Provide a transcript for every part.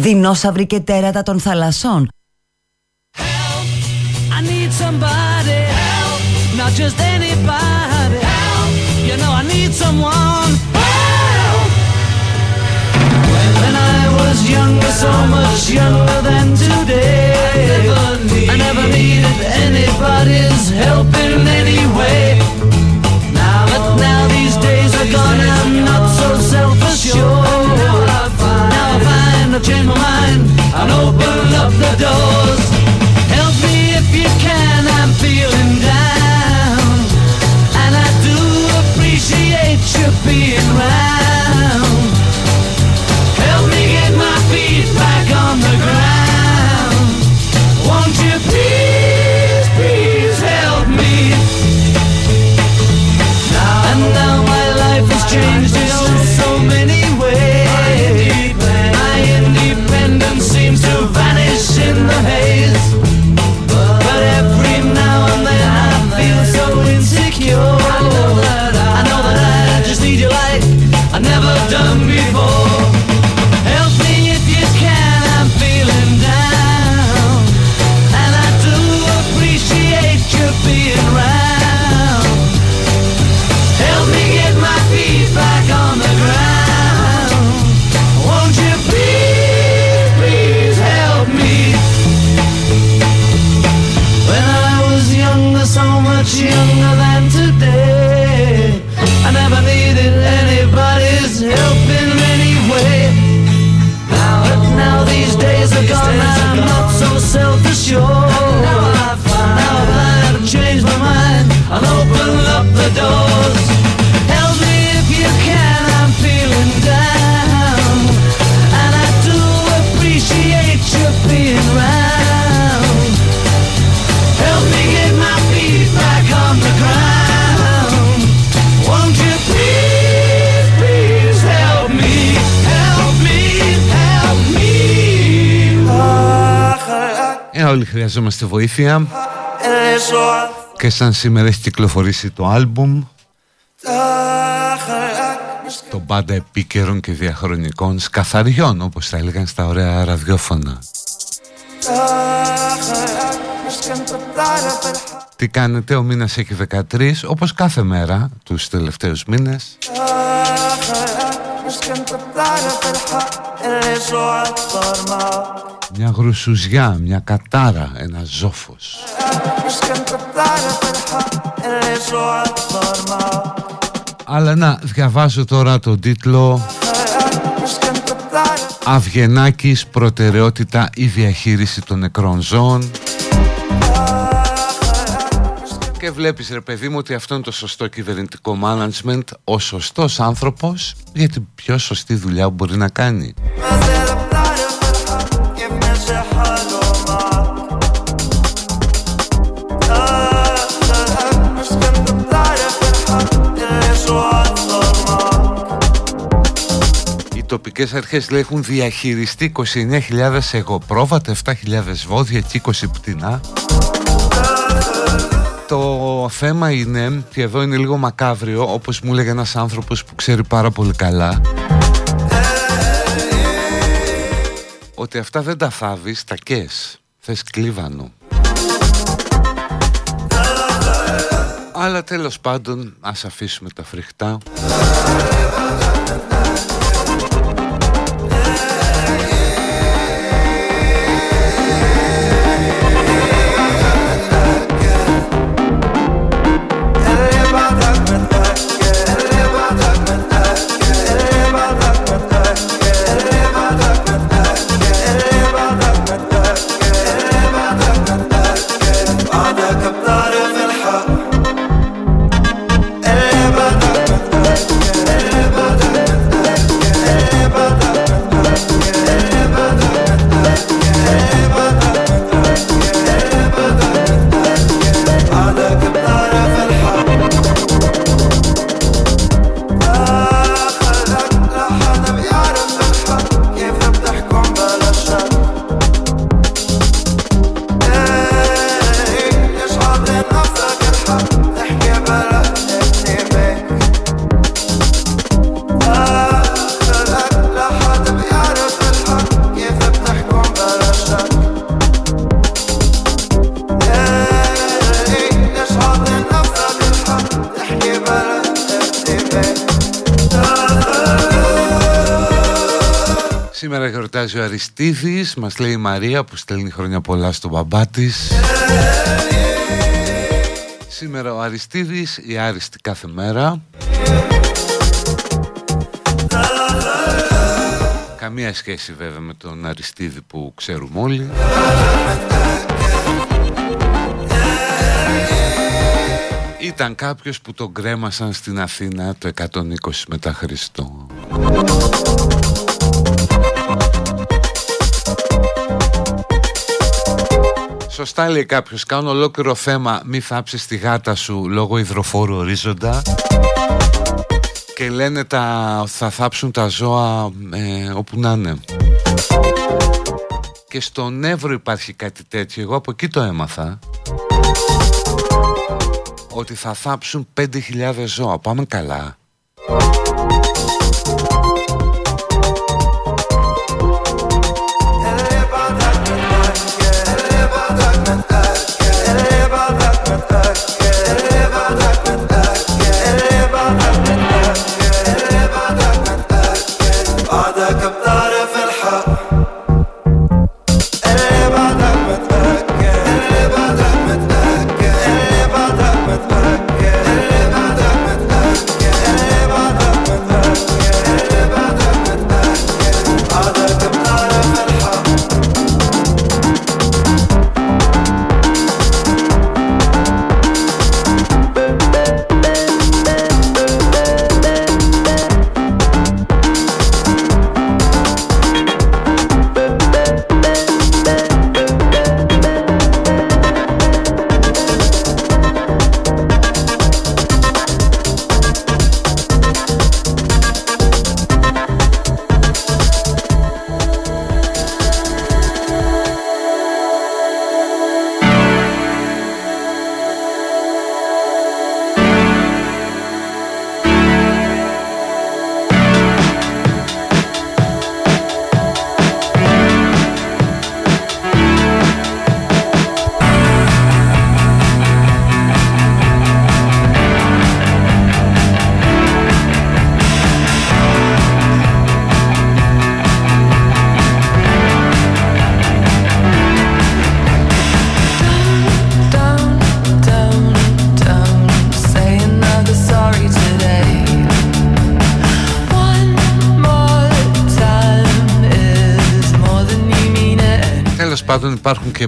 δεινόσαυροι και τέρατα των θαλασσών. Help, I need somebody, help, not just anybody, help, you know I need someone, help. When I was younger, so much younger than today, I never, need, I never needed anybody's help in any way. general χρειαζόμαστε βοήθεια και σαν σήμερα έχει κυκλοφορήσει το άλμπουμ των πάντα επίκαιρων και διαχρονικών σκαθαριών όπως τα έλεγαν στα ωραία ραδιόφωνα. Τι κάνετε, ο μήνας έχει 13 όπως κάθε μέρα τους τελευταίους μήνες Μια γρουσουζιά, μια κατάρα, ένα ζόφος. Αλλά να, διαβάζω τώρα τον τίτλο. Αυγενάκης προτεραιότητα η διαχείριση των νεκρών ζώων. Και βλέπεις ρε παιδί μου ότι αυτό είναι το σωστό κυβερνητικό management ο σωστός άνθρωπος για την πιο σωστή δουλειά που μπορεί να κάνει τοπικές αρχές λέει, έχουν διαχειριστεί 29.000 εγωπρόβατα, 7.000 βόδια και 20 πτηνά το θέμα είναι, και εδώ είναι λίγο μακάβριο, όπως μου έλεγε ένας άνθρωπος που ξέρει πάρα πολύ καλά, ότι αυτά δεν τα θάβεις, τα κες, θες κλίβανο. Αλλά τέλος πάντων, ας αφήσουμε τα φρικτά. Αριστίδης Μας λέει η Μαρία που στέλνει χρόνια πολλά στον μπαμπά της. Σήμερα ο Αριστίδης Η Άριστη κάθε μέρα. Καμία σχέση βέβαια με τον Αριστίδη που ξέρουμε όλοι. Ήταν κάποιος που τον κρέμασαν στην Αθήνα το 120 μετά Χριστό Σωστά λέει κάποιος Κάνω ολόκληρο θέμα Μη θάψεις τη γάτα σου λόγω υδροφόρου ορίζοντα Και λένε τα, θα θάψουν τα ζώα ε, όπου να είναι Και στον Εύρο υπάρχει κάτι τέτοιο. Εγώ από εκεί το έμαθα Ότι θα θάψουν 5.000 ζώα. Πάμε καλά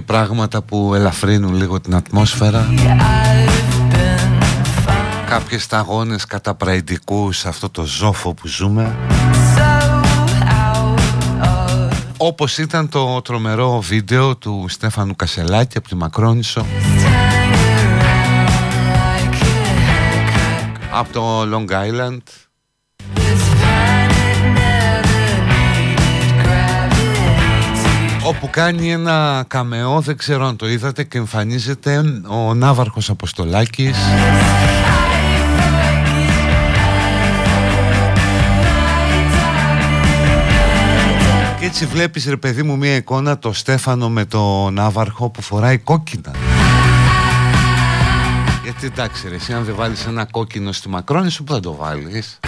πάντων υπάρχουν και πράγματα που ελαφρύνουν λίγο την ατμόσφαιρα. Κάποιες σταγόνες καταπραϊντικούς σε αυτό το ζόφο που ζούμε. Όπως ήταν το τρομερό βίντεο του Στέφανου Κασελάκη από τη Μακρόνισο. Από το Long Island κάνει ένα καμεό, δεν ξέρω αν το είδατε και εμφανίζεται ο Ναύαρχος Αποστολάκης. Και έτσι βλέπεις ρε παιδί μου μια εικόνα το Στέφανο με το Ναύαρχο που φοράει κόκκινα. Γιατί εντάξει ρε εσύ αν δεν βάλεις ένα κόκκινο στη Μακρόνη σου που θα το βάλεις;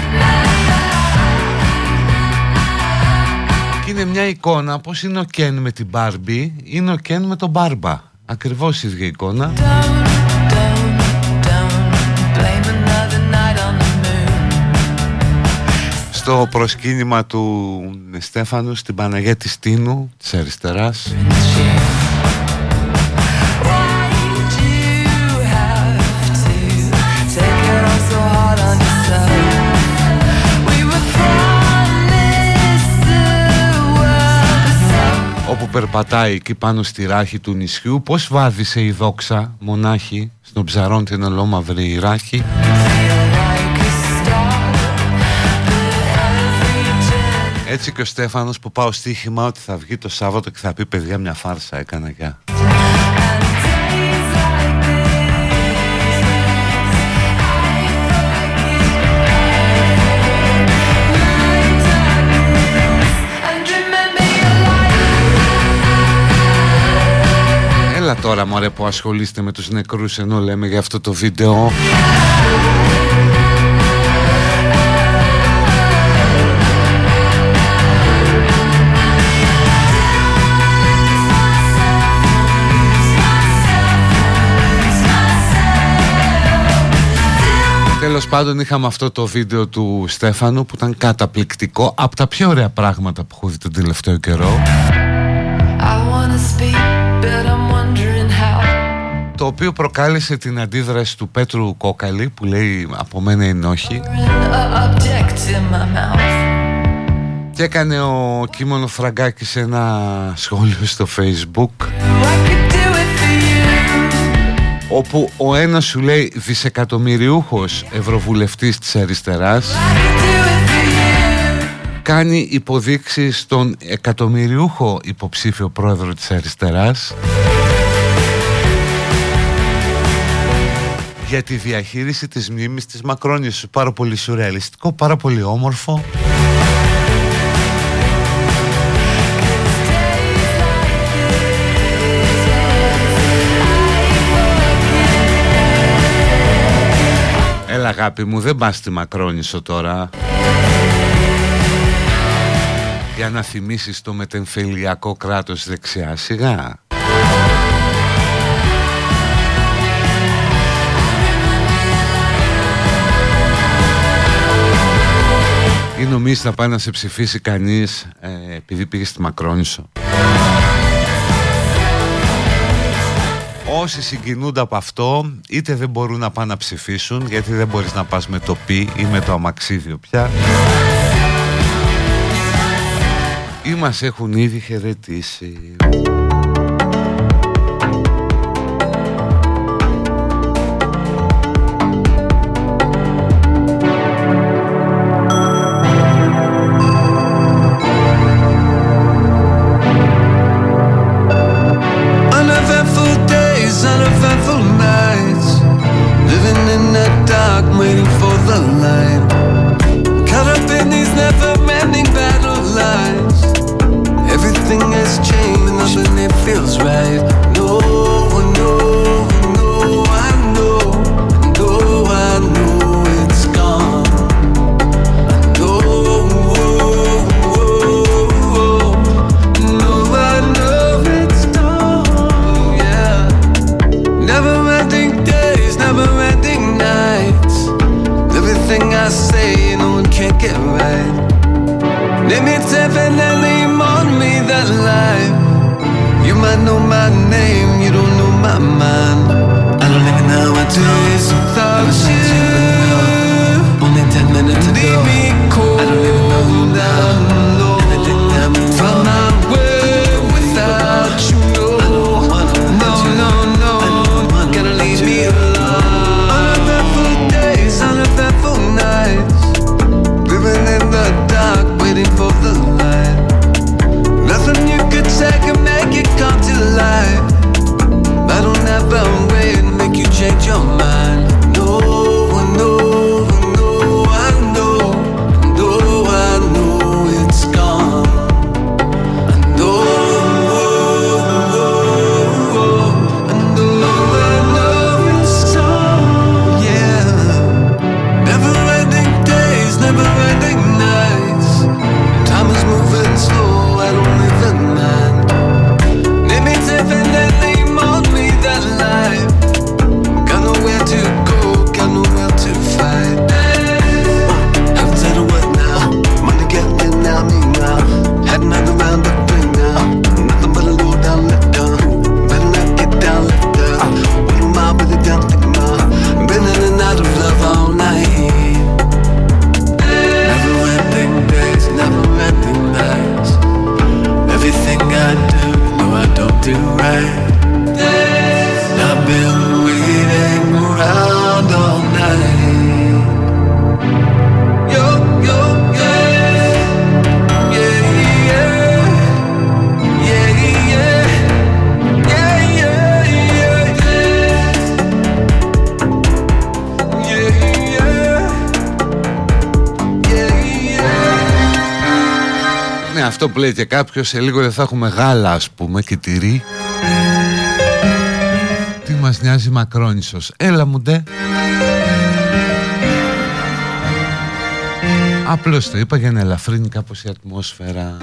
Και είναι μια εικόνα πως είναι ο Κέν με την Μπάρμπι Είναι ο Κέν με τον Μπάρμπα. Ακριβώς η ίδια εικόνα. Στο προσκύνημα του Στέφανου Στην Παναγέτη Στίνου Της αριστεράς περπατάει εκεί πάνω στη ράχη του νησιού. Πως βάδισε η δόξα μονάχη στον ψαρόν την ολόμαυρη ράχη; Έτσι και ο Στέφανος που πάω στοίχημα ότι θα βγει το Σάββατο και θα πει παιδιά μια φάρσα έκανα για τώρα μωρέ που ασχολείστε με τους νεκρούς ενώ λέμε για αυτό το βίντεο. Τέλος πάντων είχαμε αυτό το βίντεο του Στέφανου που ήταν καταπληκτικό από τα πιο ωραία πράγματα που έχω δει τον τελευταίο καιρό το οποίο προκάλεσε την αντίδραση του Πέτρου Κόκαλη που λέει από μένα είναι όχι και έκανε ο Κίμωνο Φραγκάκης ένα σχόλιο στο facebook όπου ο ένας σου λέει δισεκατομμυριούχος ευρωβουλευτής της αριστεράς κάνει υποδείξεις στον εκατομμυριούχο υποψήφιο πρόεδρο της αριστεράς για τη διαχείριση της μνήμης της Μακρόνιας. Πάρα πολύ σουρεαλιστικό, πάρα πολύ όμορφο. Έλα αγάπη μου δεν πας στη Μακρόνισο τώρα Για να θυμίσεις το μετεμφελιακό κράτος δεξιά σιγά. Ή νομίζεις να πάει να σε ψηφίσει κανείς ε, επειδή πήγες στη Μακρόνισο. Όσοι συγκινούνται από αυτό είτε δεν μπορούν να πάνε να ψηφίσουν γιατί δεν μπορείς να πας με το πι ή με το αμαξίδιο πια ή μας έχουν ήδη χαιρετήσει. Λέει και κάποιος σε λίγο δεν θα έχουμε γάλα ας πούμε και τυρί Τι μας νοιάζει μακρόνισος. Έλα μου ντε. Απλώς το είπα για να ελαφρύνει κάπως η ατμόσφαιρα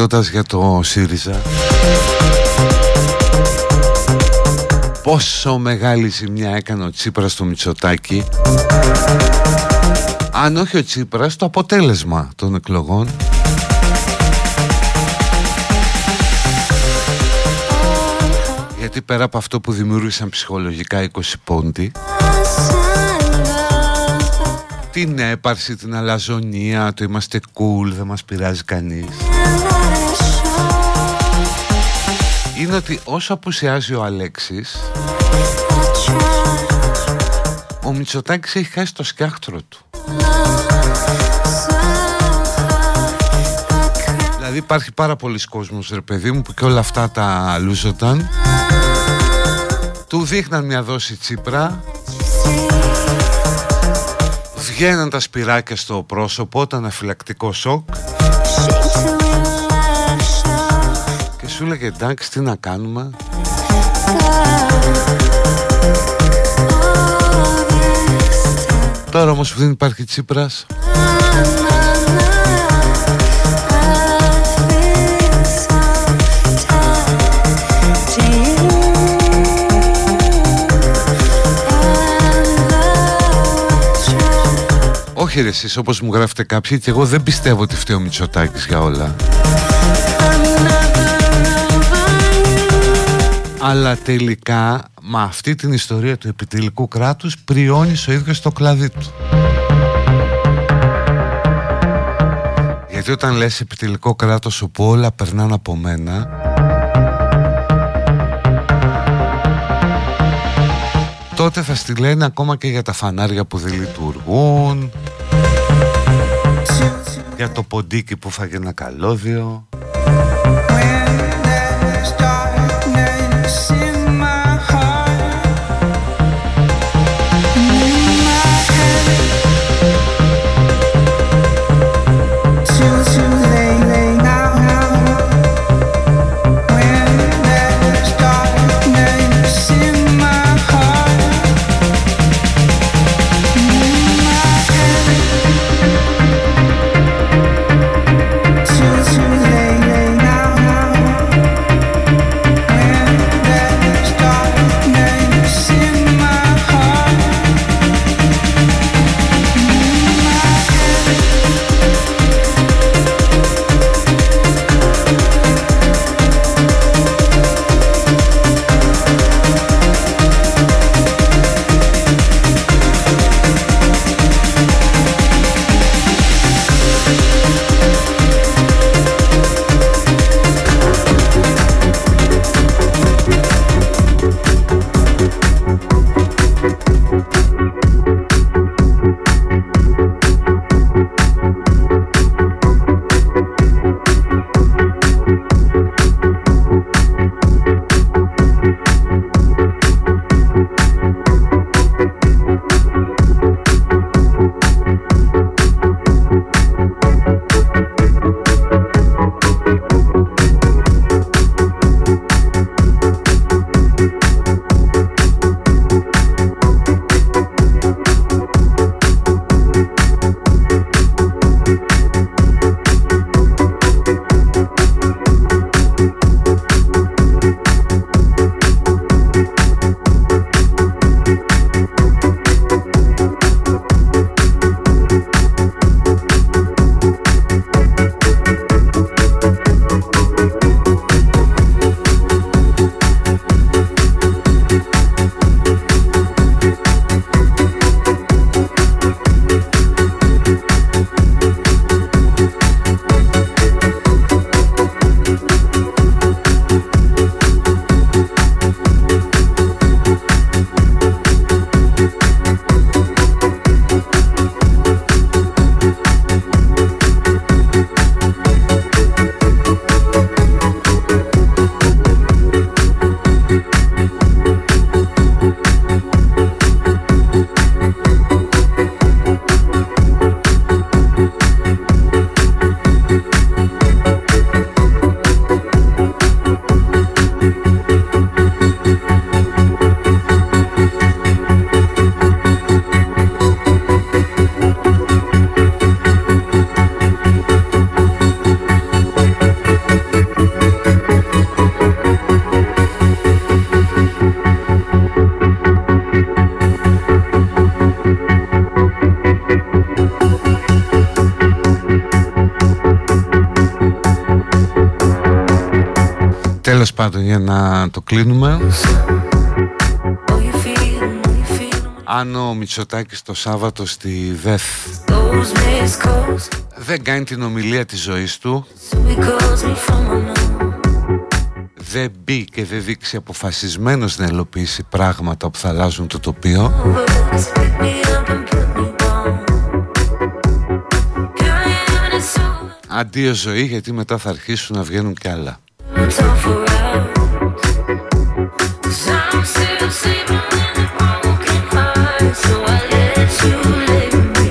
καταλαβαίνω συζητώντας για το ΣΥΡΙΖΑ. Πόσο μεγάλη ζημιά έκανε ο Τσίπρας στο Μητσοτάκι Αν όχι ο Τσίπρας το αποτέλεσμα των εκλογών. Γιατί πέρα από αυτό που δημιούργησαν ψυχολογικά 20 πόντι Την έπαρση, την αλαζονία, το είμαστε cool, δεν μας πειράζει κανείς Είναι ότι όσο απουσιάζει ο Αλέξης Ο Μητσοτάκης έχει χάσει το σκιάχτρο του. Δηλαδή υπάρχει πάρα πολλοί κόσμος ρε παιδί μου που και όλα αυτά τα λούζονταν. Του δείχναν μια δόση τσίπρα. Βγαίναν τα σπυράκια στο πρόσωπο, ήταν αφυλακτικό σοκ σου λέγε εντάξει τι να κάνουμε Τώρα όμως που δεν υπάρχει Τσίπρας Όχι ρε εσείς όπως μου γράφετε κάποιοι και εγώ δεν πιστεύω ότι φταίει ο Μητσοτάκης για όλα Αλλά τελικά με αυτή την ιστορία του επιτελικού κράτους πριώνεις ο ίδιος το κλαδί του. Γιατί όταν λες επιτελικό κράτος όπου όλα περνάνε από μένα τότε θα στη λένε ακόμα και για τα φανάρια που δεν λειτουργούν για το ποντίκι που φάγε ένα καλώδιο Τέλος πάντων για να το κλείνουμε. Αν ο Μητσοτάκης το Σάββατο στη ΔΕΘ δεν κάνει την ομιλία της ζωής του δεν μπει και δεν δείξει αποφασισμένος να ελοπίσει πράγματα που θα αλλάζουν το τοπίο. Αντίο ζωή γιατί μετά θα αρχίσουν να βγαίνουν κι άλλα So I let you live me.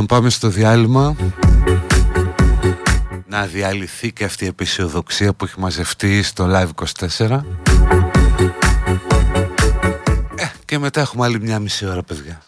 Πάντων πάμε στο διάλειμμα. Να διαλυθεί και αυτή η επισιοδοξία που έχει μαζευτεί στο Live 24 ε, Και μετά έχουμε άλλη μια μισή ώρα παιδιά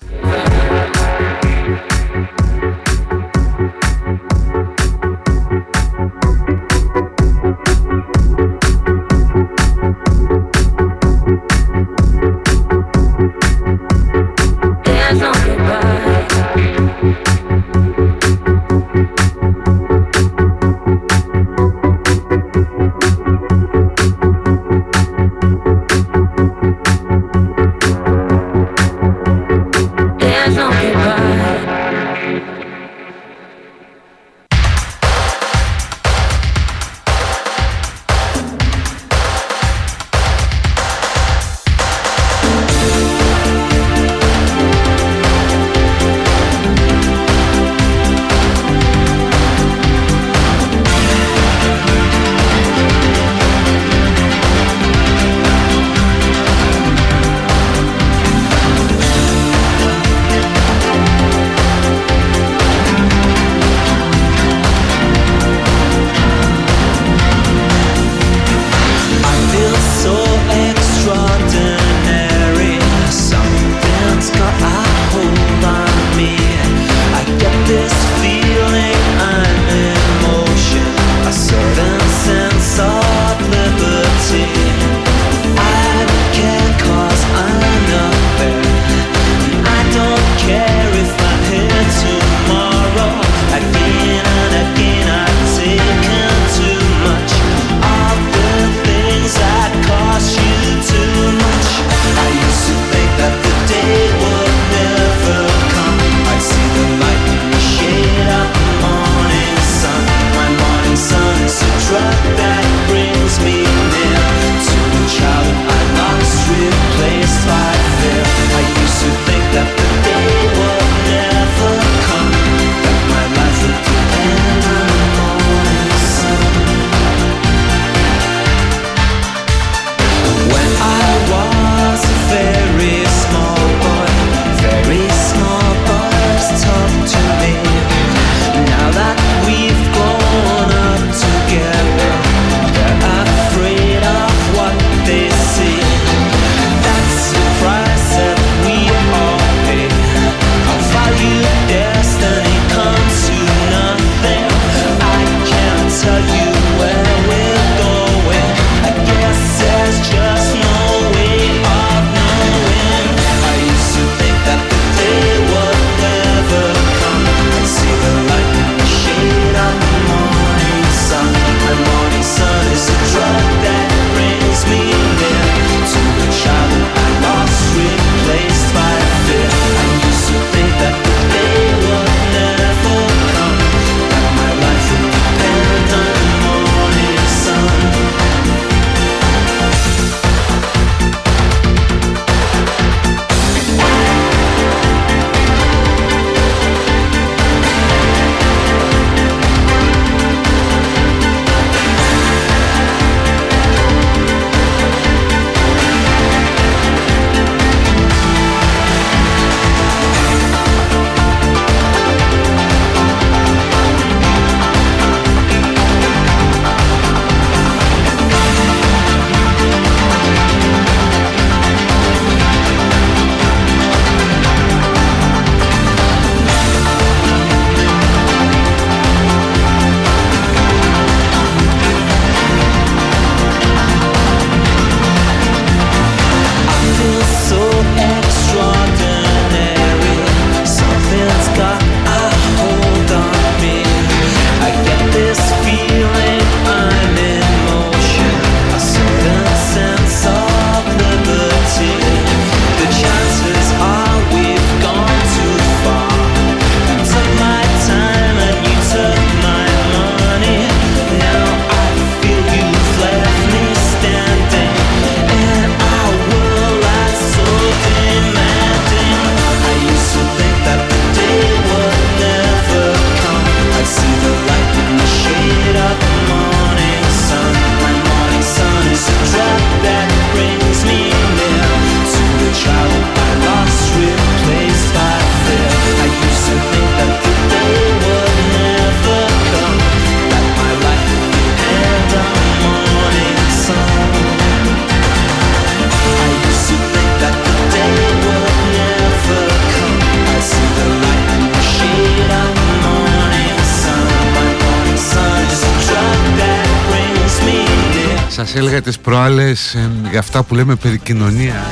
Σας έλεγα τις προάλλες ε, για αυτά που λέμε περί κοινωνίας.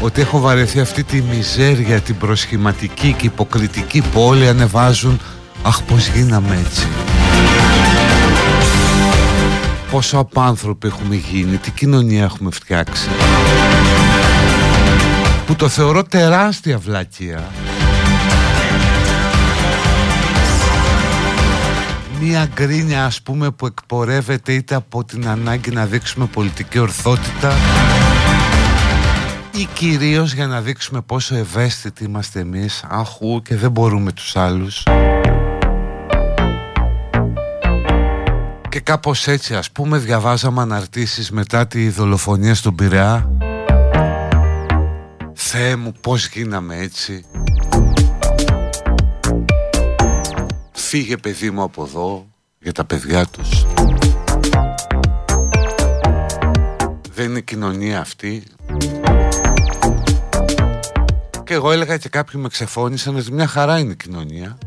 Ότι έχω βαρεθεί αυτή τη μιζέρια, την προσχηματική και υποκριτική που όλοι ανεβάζουν Αχ πως γίναμε έτσι Πόσο απάνθρωποι έχουμε γίνει, τι κοινωνία έχουμε φτιάξει. Που το θεωρώ τεράστια βλακεία Μία γκρίνια ας πούμε που εκπορεύεται είτε από την ανάγκη να δείξουμε πολιτική ορθότητα ή κυρίως για να δείξουμε πόσο ευαίσθητοι είμαστε εμείς αχού και δεν μπορούμε τους άλλους. Και κάπως έτσι ας πούμε διαβάζαμε αναρτήσεις μετά τη δολοφονία στον Πειραιά. Θεέ μου πως γίναμε έτσι Φύγε παιδί μου από εδώ για τα παιδιά τους. Δεν είναι κοινωνία αυτή. Και εγώ έλεγα και κάποιοι με ξεφώνησαν ότι μια χαρά είναι η κοινωνία.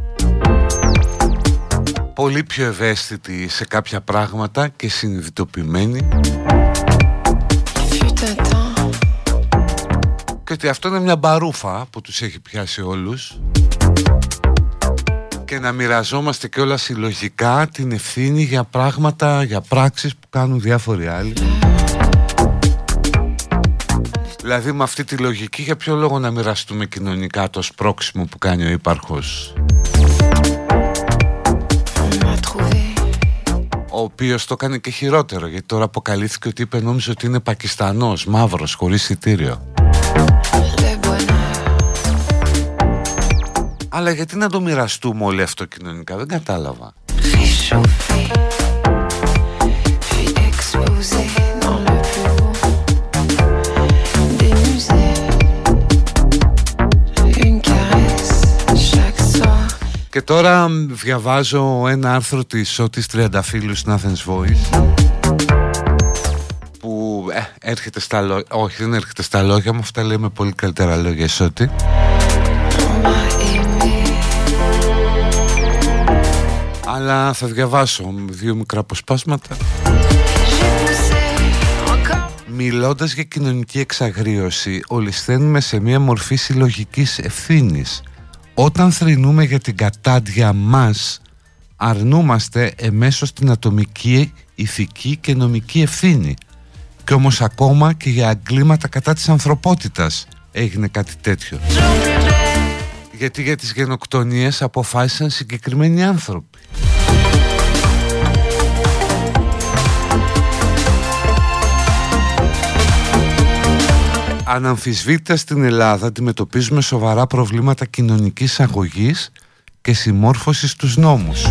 Πολύ πιο ευαίσθητη σε κάποια πράγματα και συνειδητοποιημένη. Και ότι αυτό είναι μια μπαρούφα που τους έχει πιάσει όλους και να μοιραζόμαστε και όλα συλλογικά την ευθύνη για πράγματα, για πράξεις που κάνουν διάφοροι άλλοι. Δηλαδή με αυτή τη λογική για ποιο λόγο να μοιραστούμε κοινωνικά το σπρόξιμο που κάνει ο ύπαρχος; Ο οποίος το κάνει και χειρότερο γιατί τώρα αποκαλύφθηκε ότι είπε νόμιζε ότι είναι Πακιστανός, μαύρος, χωρίς εισιτήριο. Αλλά γιατί να το μοιραστούμε όλοι αυτό κοινωνικά, δεν κατάλαβα. Και τώρα διαβάζω ένα άρθρο της Σώτης Τριανταφύλου στην Athens Voice που ε, έρχεται στα λόγια, όχι δεν έρχεται στα λόγια μου, αυτά λέει με πολύ καλύτερα λόγια Σώτη αλλά θα διαβάσω δύο μικρά αποσπάσματα Μιλώντας για κοινωνική εξαγρίωση, ολισθαίνουμε σε μια μορφή συλλογικής ευθύνης. Όταν θρυνούμε για την κατάντια μας, αρνούμαστε εμέσως την ατομική, ηθική και νομική ευθύνη. Και όμως ακόμα και για αγκλήματα κατά της ανθρωπότητας έγινε κάτι τέτοιο. Γιατί για τις γενοκτονίες αποφάσισαν συγκεκριμένοι άνθρωποι. Αναμφισβήτητα στην Ελλάδα αντιμετωπίζουμε σοβαρά προβλήματα κοινωνικής αγωγής και συμμόρφωσης στους νόμους.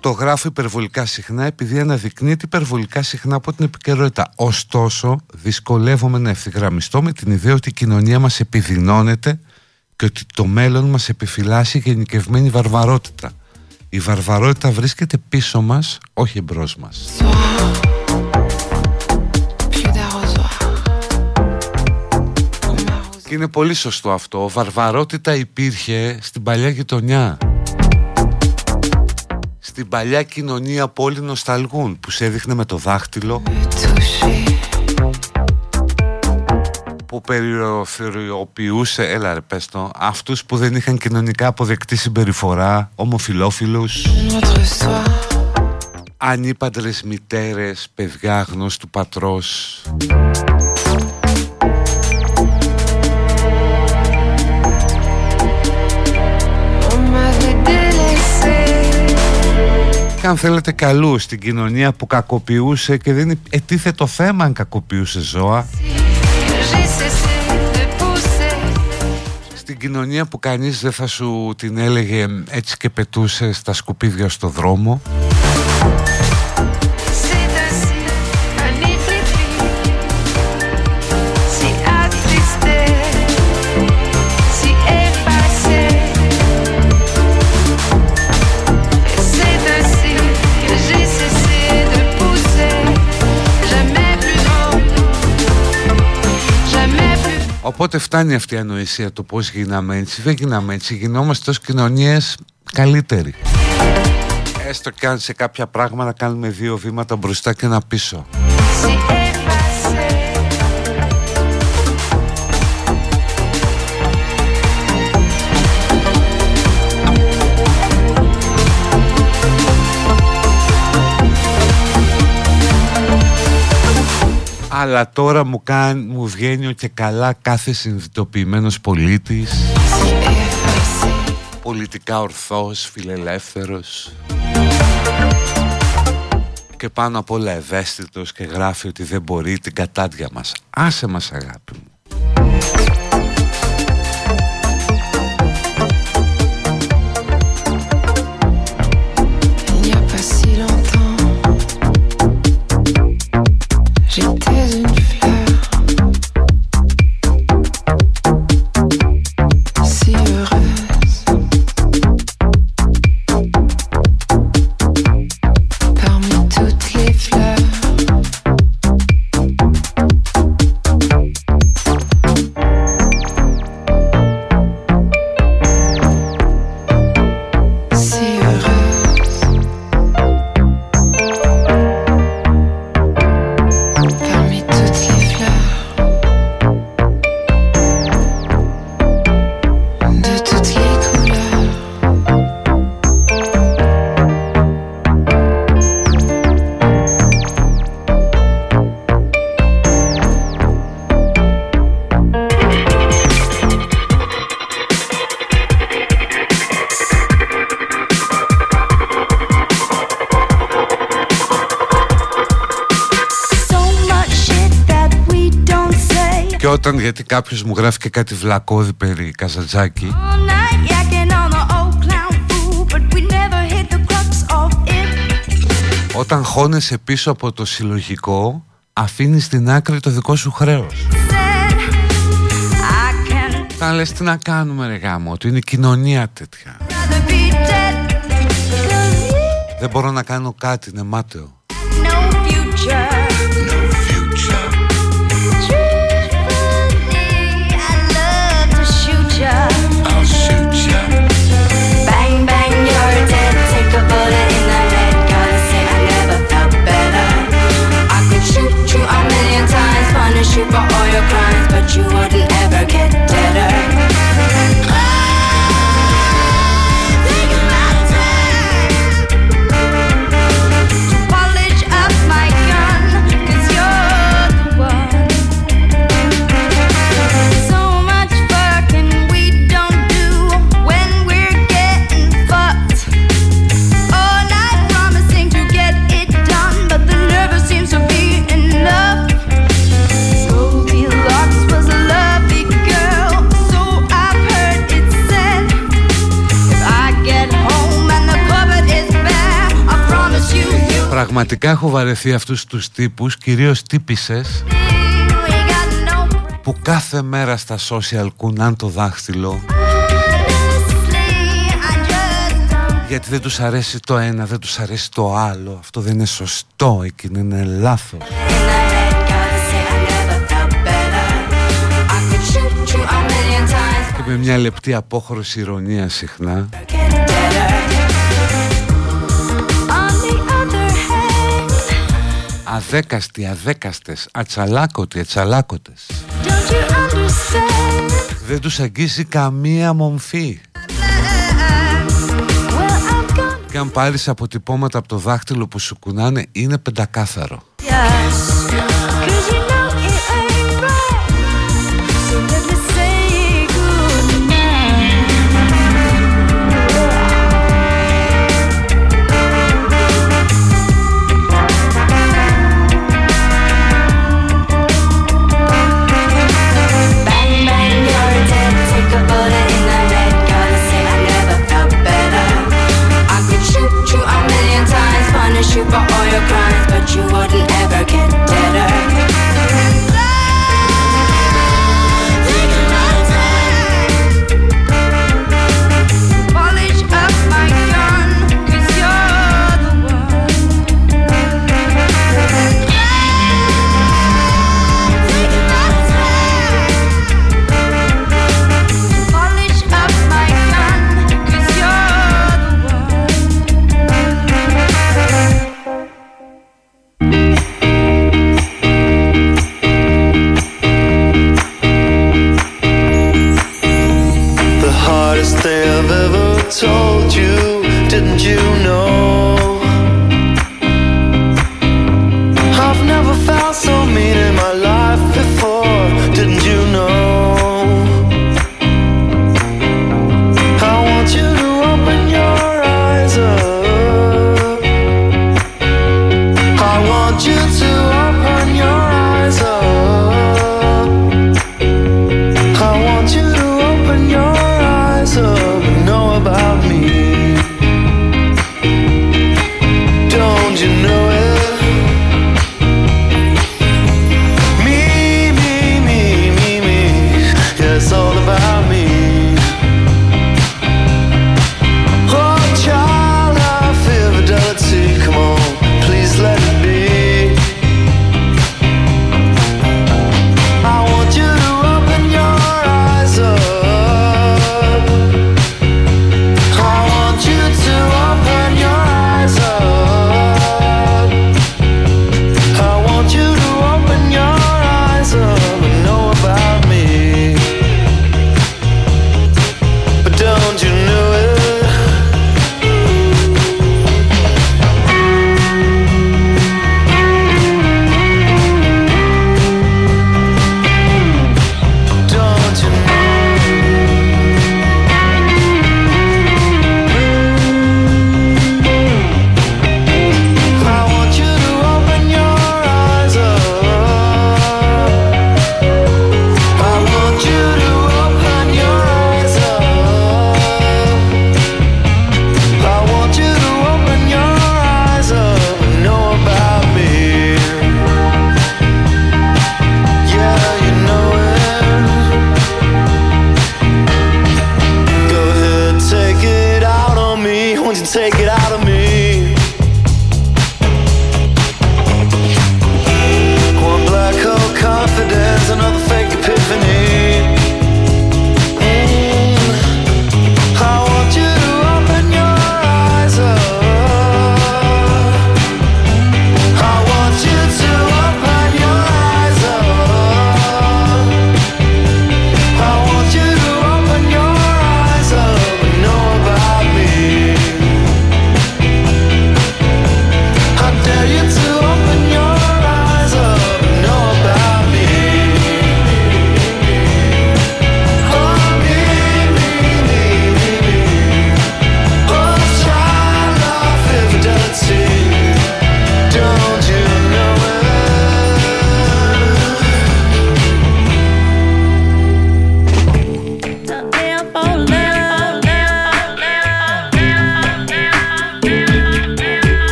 Το γράφω υπερβολικά συχνά επειδή αναδεικνύεται υπερβολικά συχνά από την επικαιρότητα. Ωστόσο, δυσκολεύομαι να ευθυγραμμιστώ με την ιδέα ότι η κοινωνία μας επιδεινώνεται και ότι το μέλλον μας επιφυλάσσει γενικευμένη βαρβαρότητα. Η βαρβαρότητα βρίσκεται πίσω μας, όχι εμπρός μας. Και είναι πολύ σωστό αυτό. Βαρβαρότητα υπήρχε στην παλιά γειτονιά. Στην παλιά κοινωνία που όλοι νοσταλγούν, που σε έδειχνε με το δάχτυλο που περιοριοποιούσε, έλα ρε πες το, αυτούς που δεν είχαν κοινωνικά αποδεκτή συμπεριφορά, ομοφιλόφιλους, ανήπαντρες μητέρες, παιδιά γνώστου πατρός. Αν θέλετε καλού στην κοινωνία που κακοποιούσε και δεν ετίθε το θέμα αν κακοποιούσε ζώα. Στην κοινωνία που κανείς δεν θα σου την έλεγε έτσι και πετούσε στα σκουπίδια στο δρόμο Οπότε φτάνει αυτή η ανοησία το πώς γίναμε έτσι. Δεν γίναμε έτσι. Γινόμαστε ως κοινωνίες καλύτεροι. Έστω και αν σε κάποια πράγματα κάνουμε δύο βήματα μπροστά και ένα πίσω. Αλλά τώρα μου, κάνει, μου βγαίνει και καλά κάθε συνειδητοποιημένος πολίτης. Πολιτικά ορθός, φιλελεύθερος. Και πάνω απ' όλα ευαίσθητος και γράφει ότι δεν μπορεί την κατάδια μας. Άσε μας αγάπη μου κάποιος μου γράφει και κάτι βλακώδη περί Καζατζάκη Όταν χώνεσαι πίσω από το συλλογικό αφήνεις στην άκρη το δικό σου χρέος. Θα λες τι να κάνουμε ρε γάμο ότι είναι κοινωνία τέτοια. Δεν μπορώ να κάνω κάτι, είναι μάταιο punish you for all your crimes, but you wouldn't ever get better. Πραγματικά έχω βαρεθεί αυτούς τους τύπους, κυρίως τύπησες που κάθε μέρα στα social κουνάν το δάχτυλο γιατί δεν τους αρέσει το ένα, δεν τους αρέσει το άλλο. Αυτό δεν είναι σωστό, εκείνο είναι λάθος. Και με μια λεπτή απόχρωση ηρωνία συχνά Αδέκαστοι, αδέκαστες, ατσαλάκωτοι, ατσαλάκωτες Δεν τους αγγίζει καμία μομφή. Και αν πάρεις αποτυπώματα από το δάχτυλο που σου κουνάνε είναι πεντακάθαρο. You working.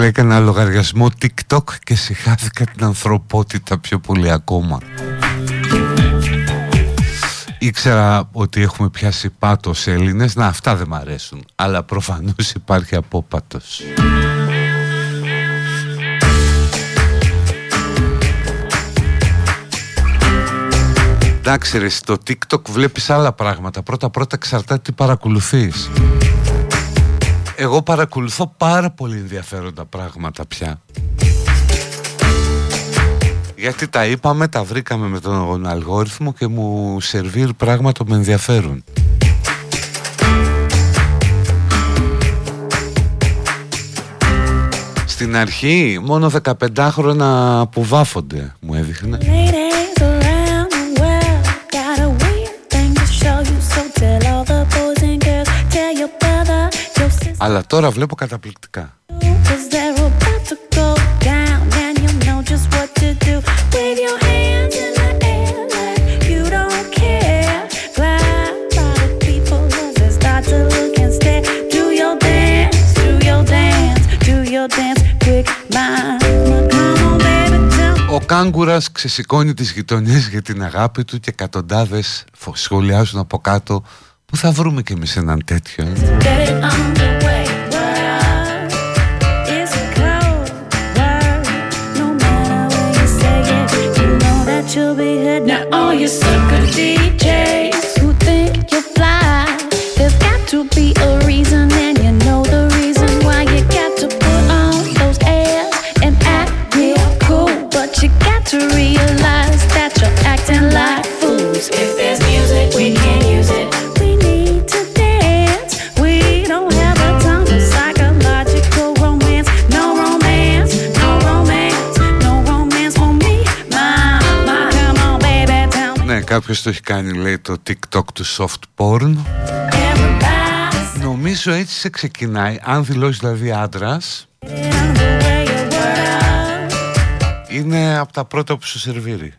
Λέει ένα λογαριασμό TikTok και συχάθηκα την ανθρωπότητα πιο πολύ ακόμα. Ήξερα ότι έχουμε πιάσει πάτος Έλληνες, να αυτά δεν μ' αρέσουν, αλλά προφανώς υπάρχει απόπατος. Εντάξει ρε, στο TikTok βλέπεις άλλα πράγματα. Πρώτα πρώτα εξαρτάται τι παρακολουθείς εγώ παρακολουθώ πάρα πολύ ενδιαφέροντα πράγματα πια. Γιατί τα είπαμε, τα βρήκαμε με τον αλγόριθμο και μου σερβίρει πράγματα που με ενδιαφέρουν. Στην αρχή μόνο 15 χρόνια που βάφονται μου έδειχνε. Αλλά τώρα βλέπω καταπληκτικά. Ο Κάγκουρας ξεσηκώνει τις γειτονιές για την αγάπη του και εκατοντάδες σχολιάζουν από κάτω. Που θα βρούμε κι εμείς έναν τέτοιο. You sucker DJs who think you're fly, there's got to be a reason, and you know the reason why. You got to put on those airs and act real cool. But you got to realize κάποιος το έχει κάνει, λέει, το TikTok του soft porn. Everybody's Νομίζω έτσι σε ξεκινάει, αν δηλώσεις δηλαδή άντρας, the way you were. είναι από τα πρώτα που σου σερβίρει.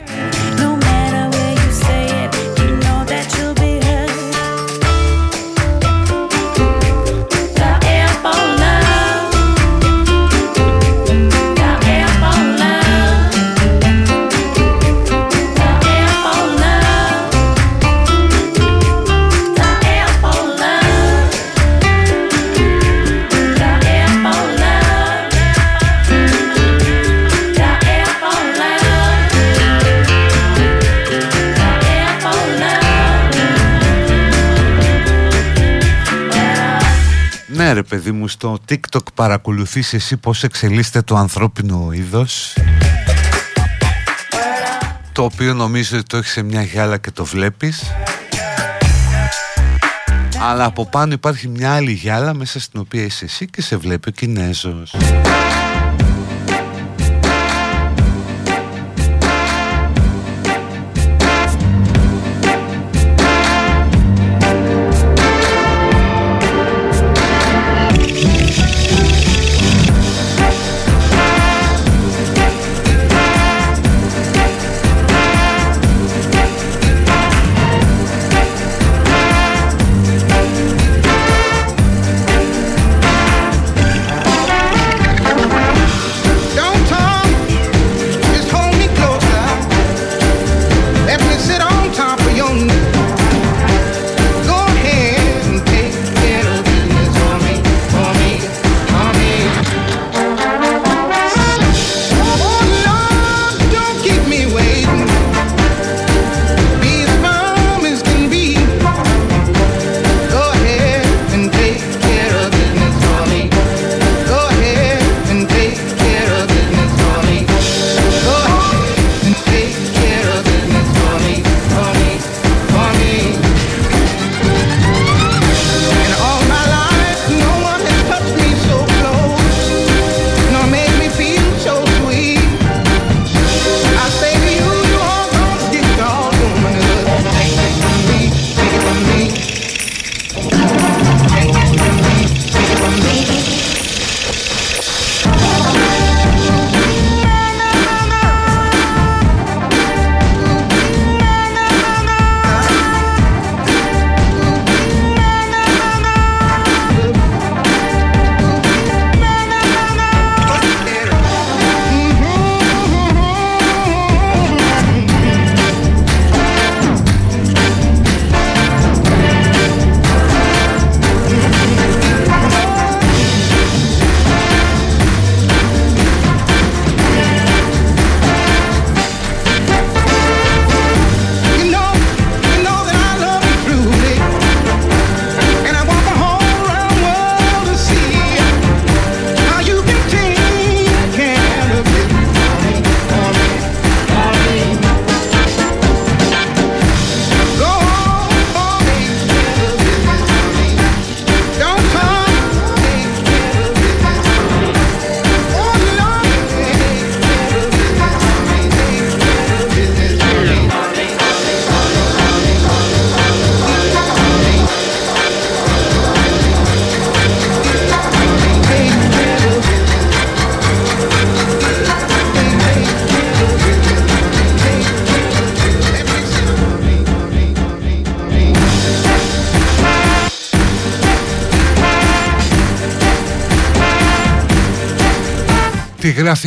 Ναι ρε παιδί μου, στο TikTok παρακολουθείς εσύ πώς εξελίσσεται το ανθρώπινο είδος; Το οποίο νομίζω ότι το έχεις σε μια γυάλα και το βλέπεις. Αλλά από πάνω υπάρχει μια άλλη γυάλα μέσα στην οποία είσαι εσύ και σε βλέπει ο Κινέζος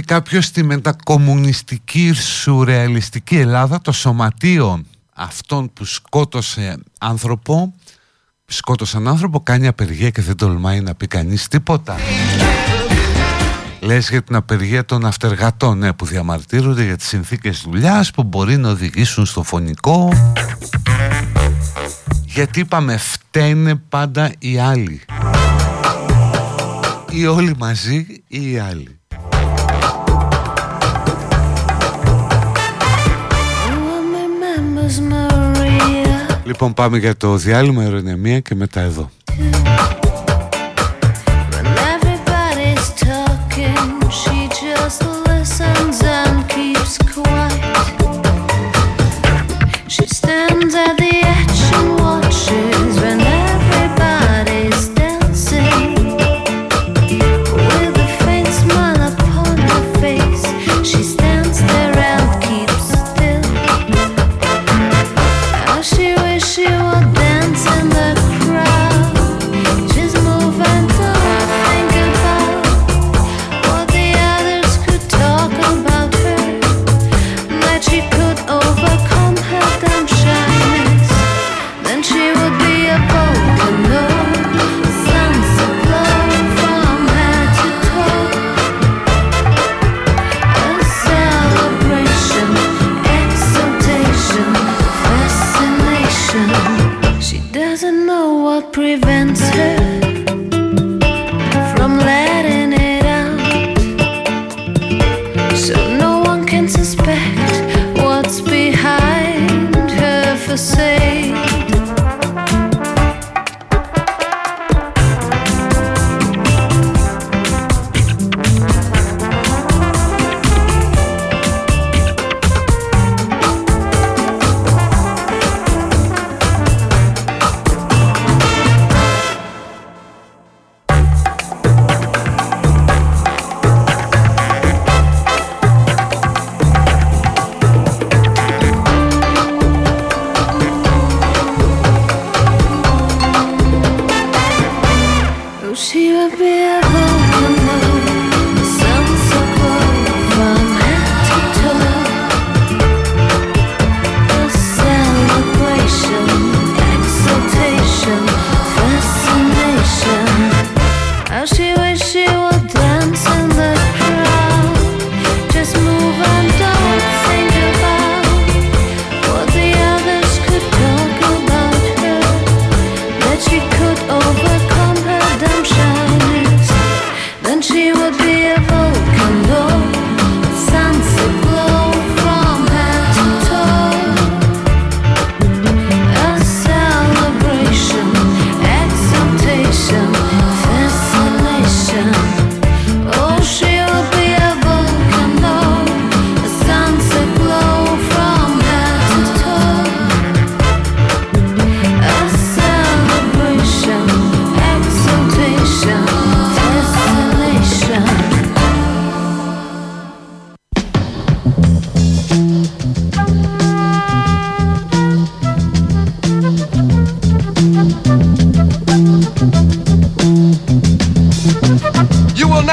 Τι γράφει κάποιο στη μετακομμουνιστική σουρεαλιστική Ελλάδα το σωματείο αυτών που σκότωσε άνθρωπο σκότωσαν άνθρωπο κάνει απεργία και δεν τολμάει να πει κανείς τίποτα. Λες για την απεργία των αυτεργατών ναι, που διαμαρτύρονται για τις συνθήκες δουλειάς που μπορεί να οδηγήσουν στο φωνικό. Γιατί είπαμε φταίνε πάντα οι άλλοι. Ή όλοι μαζί ή οι άλλοι Λοιπόν πάμε για το διάλειμμα ειρωνεμία και μετά εδώ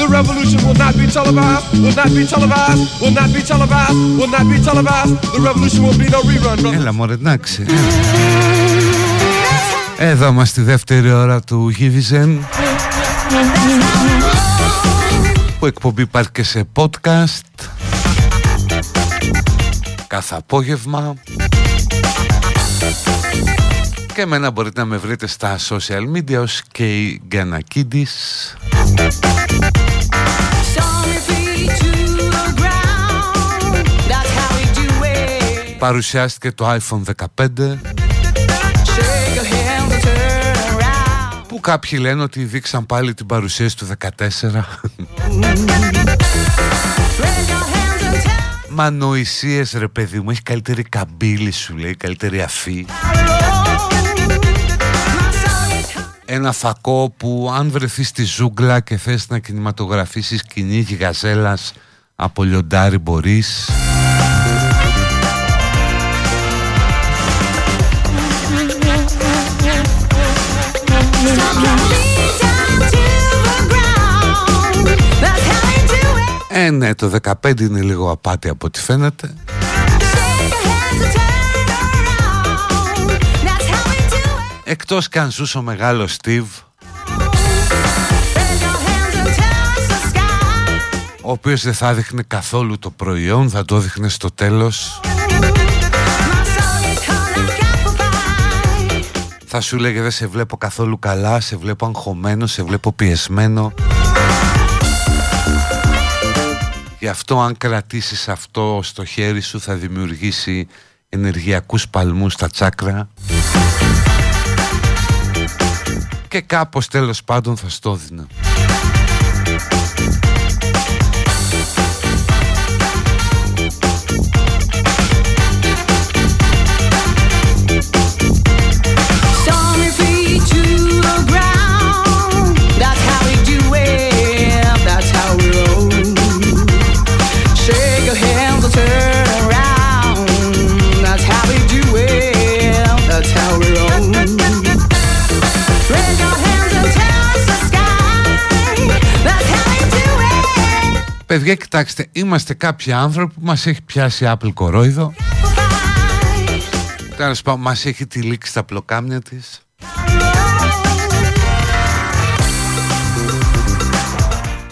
The revolution will not be televised, will not be televised, will not be televised, will not be televised. The revolution will be no rerun, brother. Έλα μωρέ, εντάξει. Εδώ είμαστε στη δεύτερη ώρα του Givizen που εκπομπή υπάρχει και σε podcast κάθε απόγευμα και εμένα μπορείτε να με βρείτε στα social media ως και η Γκανακίδης Παρουσιάστηκε το iPhone 15 που κάποιοι λένε ότι δείξαν πάλι την παρουσίαση του 14 Μα νοησίες ρε παιδί μου Έχει καλύτερη καμπύλη σου λέει Καλύτερη αφή Ένα φακό που αν βρεθείς στη ζούγκλα Και θες να κινηματογραφήσεις κυνήγι γαζέλας Από λιοντάρι μπορείς Ε, ναι, το 15 είναι λίγο απάτη από ό,τι φαίνεται. Εκτός κι αν ζούσε ο μεγάλος Στίβ ο οποίος δεν θα δείχνει καθόλου το προϊόν, θα το δείχνει στο τέλος. Θα σου λέγε δεν σε βλέπω καθόλου καλά, σε βλέπω αγχωμένο, σε βλέπω πιεσμένο. Γι' αυτό αν κρατήσεις αυτό στο χέρι σου θα δημιουργήσει ενεργειακούς παλμούς στα τσάκρα και κάπως τέλος πάντων θα στο Παιδιά, κοιτάξτε, είμαστε κάποιοι άνθρωποι που μας έχει πιάσει Apple κορόιδο. Τέλος πάντων, μας έχει τυλίξει τα πλοκάμια της.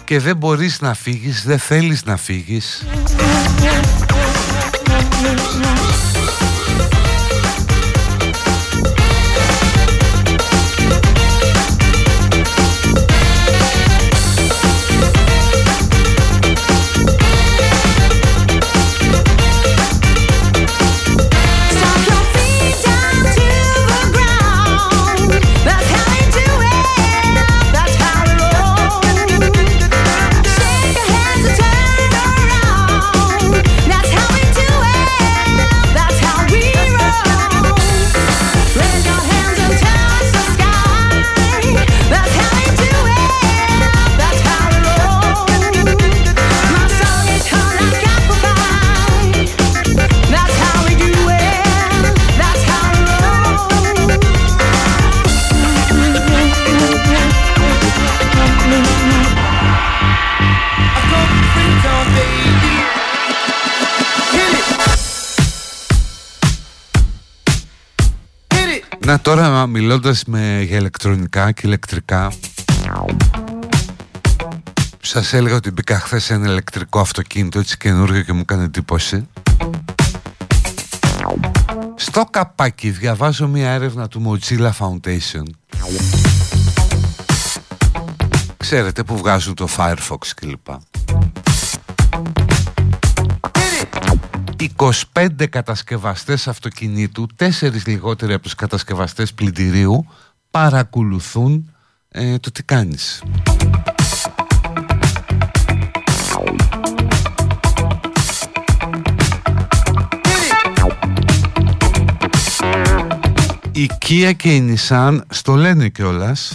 Και δεν μπορείς να φύγεις, δεν θέλεις να φύγεις. Να τώρα μιλώντας με, για ηλεκτρονικά και ηλεκτρικά Σας έλεγα ότι μπήκα χθες σε ένα ηλεκτρικό αυτοκίνητο έτσι καινούργιο και μου έκανε εντύπωση. Στο καπάκι διαβάζω μια έρευνα του Mozilla Foundation. Ξέρετε που βγάζουν το Firefox κλπ 25 κατασκευαστές αυτοκινήτου, 4 λιγότεροι από τους κατασκευαστές πλυντηρίου παρακολουθούν ε, το τι κάνεις. Η Kia και η Nissan στο λένε κιόλας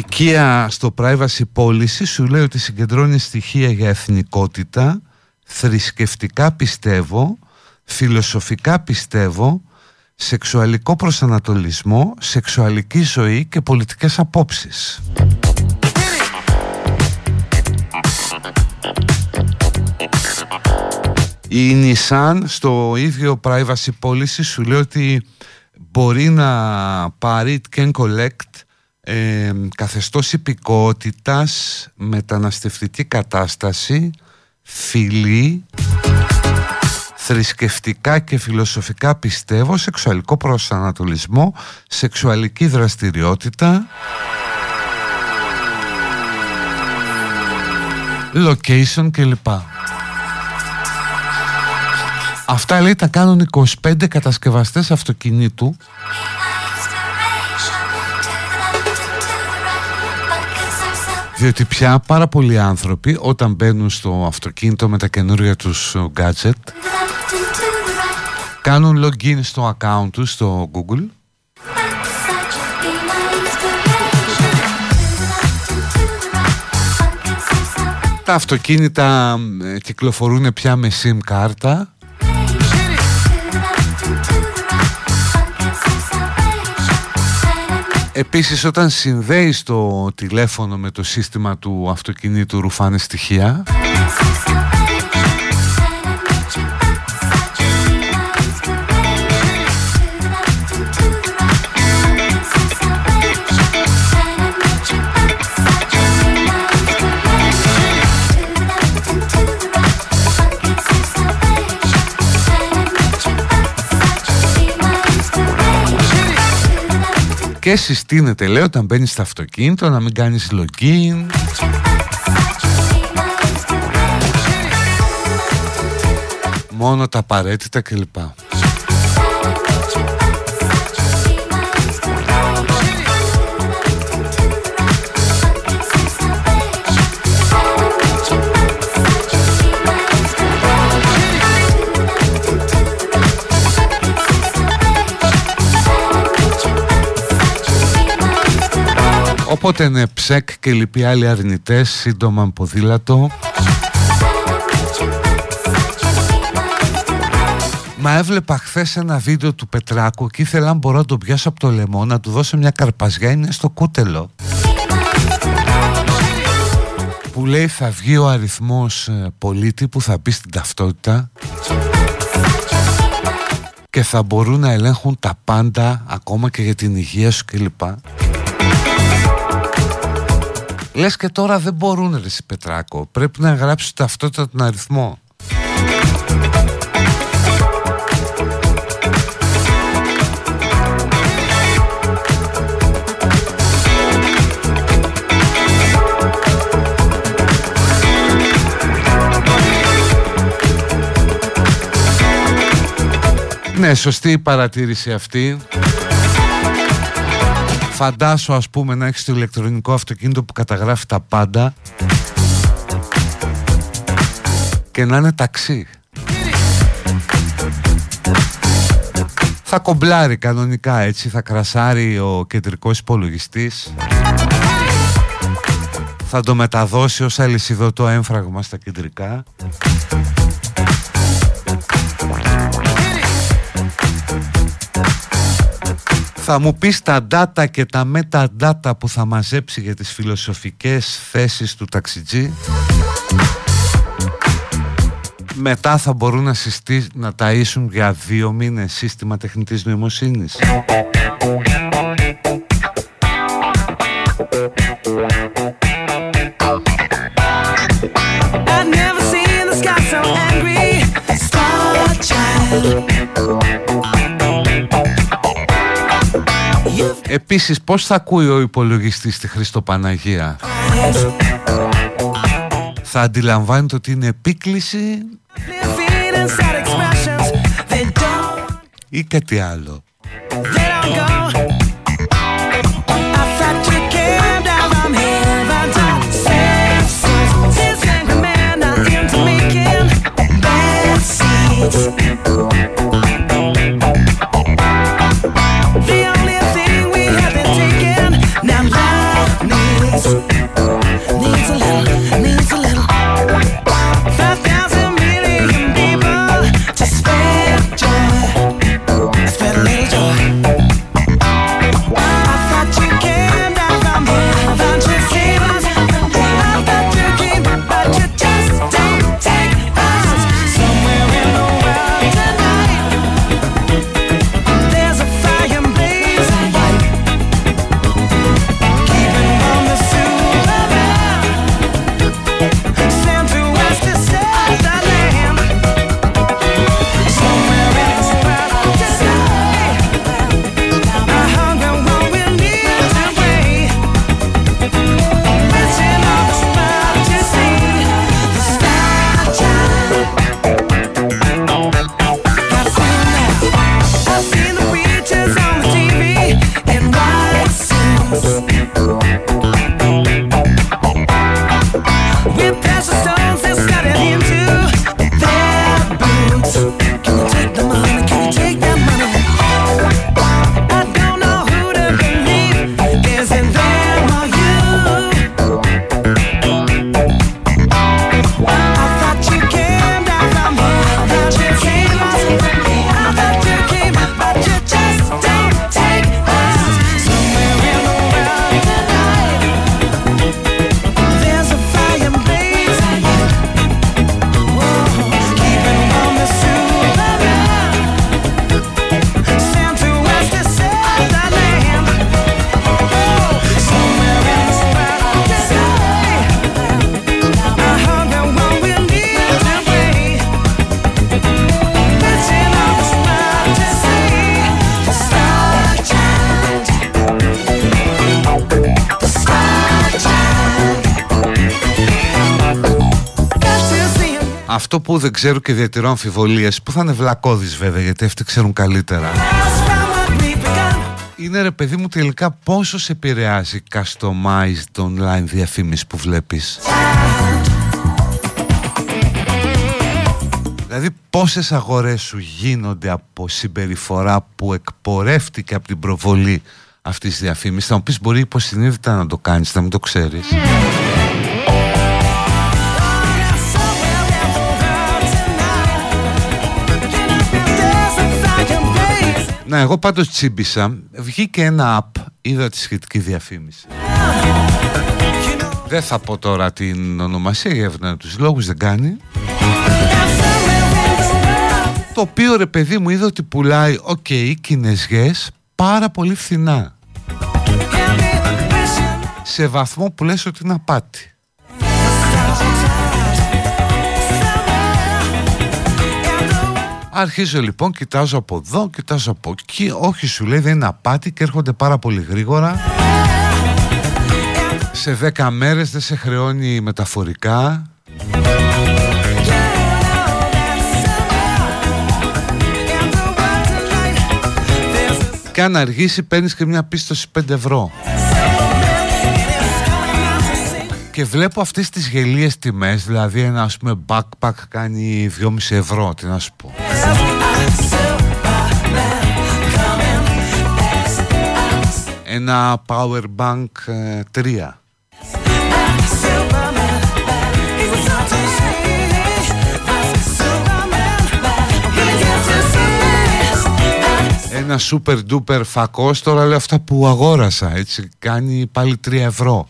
Η Kia στο privacy policy σου λέει ότι συγκεντρώνει στοιχεία για εθνικότητα, θρησκευτικά πιστεύω, φιλοσοφικά πιστεύω, σεξουαλικό προσανατολισμό, σεξουαλική ζωή και πολιτικές απόψεις. Η Nissan στο ίδιο privacy policy σου λέει ότι μπορεί να πάρει can collect ε, καθεστώς υπηκότητας, μεταναστευτική κατάσταση, φιλή, θρησκευτικά και φιλοσοφικά πιστεύω, σεξουαλικό προσανατολισμό, σεξουαλική δραστηριότητα, location κλπ. Αυτά λέει τα κάνουν 25 κατασκευαστές αυτοκινήτου Διότι πια πάρα πολλοί άνθρωποι όταν μπαίνουν στο αυτοκίνητο με τα καινούργια τους gadget κάνουν login στο account τους στο Google. Τα αυτοκίνητα ε, κυκλοφορούν πια με SIM κάρτα Επίσης όταν συνδέεις το τηλέφωνο με το σύστημα του αυτοκινήτου ρουφάνε στοιχεία και συστήνεται λέει όταν μπαίνεις στο αυτοκίνητο να μην κάνεις login μόνο τα απαραίτητα κλπ. Οπότε είναι ψεκ και λοιποί άλλοι αρνητές σύντομα με ποδήλατο Μα έβλεπα χθες ένα βίντεο του Πετράκου και ήθελα αν μπορώ να τον πιάσω από το λαιμό να του δώσω μια καρπαζιά είναι στο κούτελο που λέει θα βγει ο αριθμός ε, πολίτη που θα μπει στην ταυτότητα και θα μπορούν να ελέγχουν τα πάντα ακόμα και για την υγεία σου κλπ. Λες και τώρα δεν μπορούν ρε Πετράκο. Πρέπει να γράψεις ταυτότητα τον αριθμό. Ναι, σωστή η παρατήρηση αυτή Φαντάσου ας πούμε να έχεις το ηλεκτρονικό αυτοκίνητο που καταγράφει τα πάντα και να είναι ταξί. Θα κομπλάρει κανονικά έτσι, θα κρασάρει ο κεντρικός υπολογιστής θα το μεταδώσει ως αλυσιδωτό έμφραγμα στα κεντρικά Θα μου πεις τα data και τα metadata που θα μαζέψει για τις φιλοσοφικές θέσεις του ταξιτζή. Μετά θα μπορούν να, συστή, να ταΐσουν για δύο μήνες σύστημα τεχνητής νοημοσύνης. Επίσης πώς θα ακούει ο υπολογιστής τη Χριστοπαναγία Θα αντιλαμβάνεται ότι είναι επίκληση ή κάτι άλλο; Αυτό που δεν ξέρω και διατηρώ αμφιβολίες που θα είναι βλακώδεις βέβαια γιατί αυτοί ξέρουν καλύτερα. Είναι ρε παιδί μου τελικά πόσο σε επηρεάζει customized online διαφήμιση που βλέπεις; Δηλαδή πόσες αγορές σου γίνονται από συμπεριφορά που εκπορεύτηκε από την προβολή αυτής της διαφήμισης; Θα μου πεις μπορεί υποσυνείδητα να το κάνεις, να μην το ξέρεις Να, εγώ πάντως τσίμπησα. Βγήκε ένα app, είδα τη σχετική διαφήμιση. Δεν θα πω τώρα την ονομασία για ευνόητους λόγους δεν κάνει. Το οποίο ρε παιδί μου είδα ότι πουλάει, ok, okay, κινεζιές πάρα πολύ φθηνά. Σε βαθμό που λες ότι είναι απάτη. Αρχίζω λοιπόν, κοιτάζω από εδώ, κοιτάζω από εκεί. Όχι, σου λέει δεν είναι απάτη και έρχονται πάρα πολύ γρήγορα. Σε 10 μέρες δεν σε χρεώνει μεταφορικά. Και αν αργήσει παίρνεις και μια πίστοση 5 ευρώ και βλέπω αυτές τις γελίες τιμές δηλαδή ένα ας πούμε backpack κάνει 2,5 ευρώ τι να σου πω. Ένα power bank 3 ε, ένα super duper φακός τώρα λέω αυτά που αγόρασα έτσι κάνει πάλι 3 ευρώ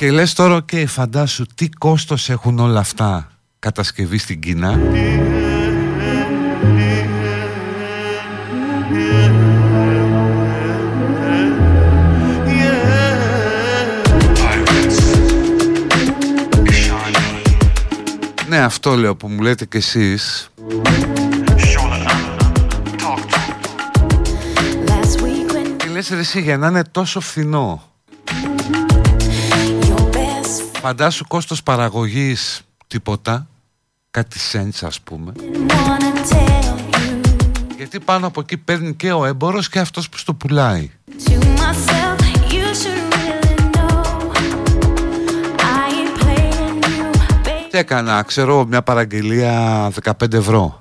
Και λες τώρα και φαντάσου τι κόστος έχουν όλα αυτά κατασκευή στην Κίνα Ναι αυτό λέω που μου λέτε κι εσείς. Και λες ρε εσύ για να είναι τόσο φθηνό Φαντάσου κόστος παραγωγής τίποτα Κάτι σέντς ας πούμε. Γιατί πάνω από εκεί παίρνει και ο έμπορος και αυτός που στο πουλάει. Τι έκανα, ξέρω μια παραγγελία 15 ευρώ.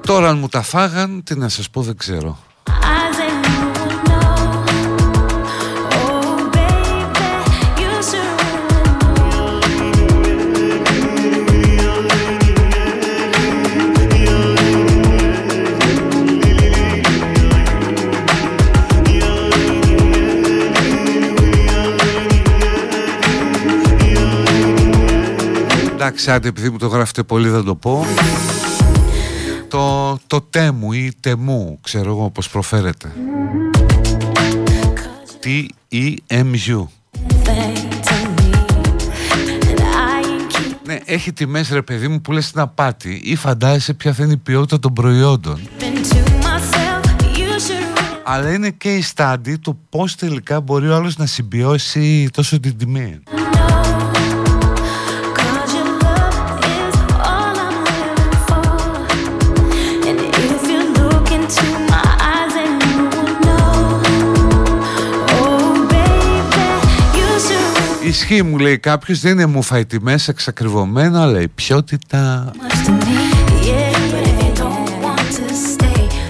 Τώρα αν μου τα φάγαν, τι να σας πω δεν ξέρω Εντάξει, άντε επειδή μου το γράφετε πολύ δεν το πω. Το, το τέμου ή τεμού, ξέρω εγώ πώς προφέρεται. T-E-M-U Ναι, έχει τιμές ρε παιδί μου που λες την απάτη Ή φαντάζεσαι ποια θα είναι η ποιότητα των προϊόντων. Αλλά είναι και η στάντη του πώς τελικά μπορεί ο άλλος να συμπιώσει τόσο την τιμή. Ισχύει μου λέει κάποιος, δεν είναι μου φάει τιμές εξακριβωμένα, αλλά η ποιότητα.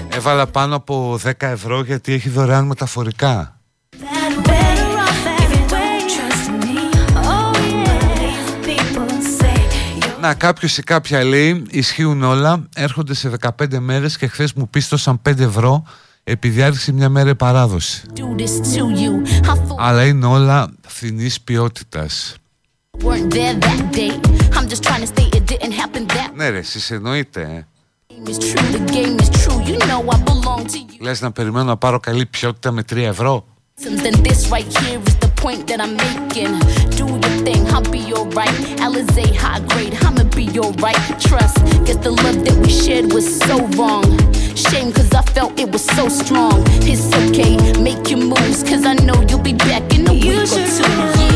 Έβαλα πάνω από 10 ευρώ γιατί έχει δωρεάν μεταφορικά. Να κάποιος ή κάποια λέει ισχύουν όλα έρχονται σε 15 μέρες και χθες μου πίστοσαν 5 ευρώ επειδή άρχισε μια μέρα παράδοση. Αλλά είναι όλα φθηνής ποιότητας. Ναι ρε, εσείς εννοείτε, ε. Λες να περιμένω να πάρω καλή ποιότητα με 3 ευρώ. Then this right here is the point that I'm making. Do your thing, I'll be alright. Alizé high grade, I'ma be alright. Trust, guess the love that we shared was so wrong. Shame cause I felt it was so strong. It's okay, make your moves, cause I know you'll be back in a week or two.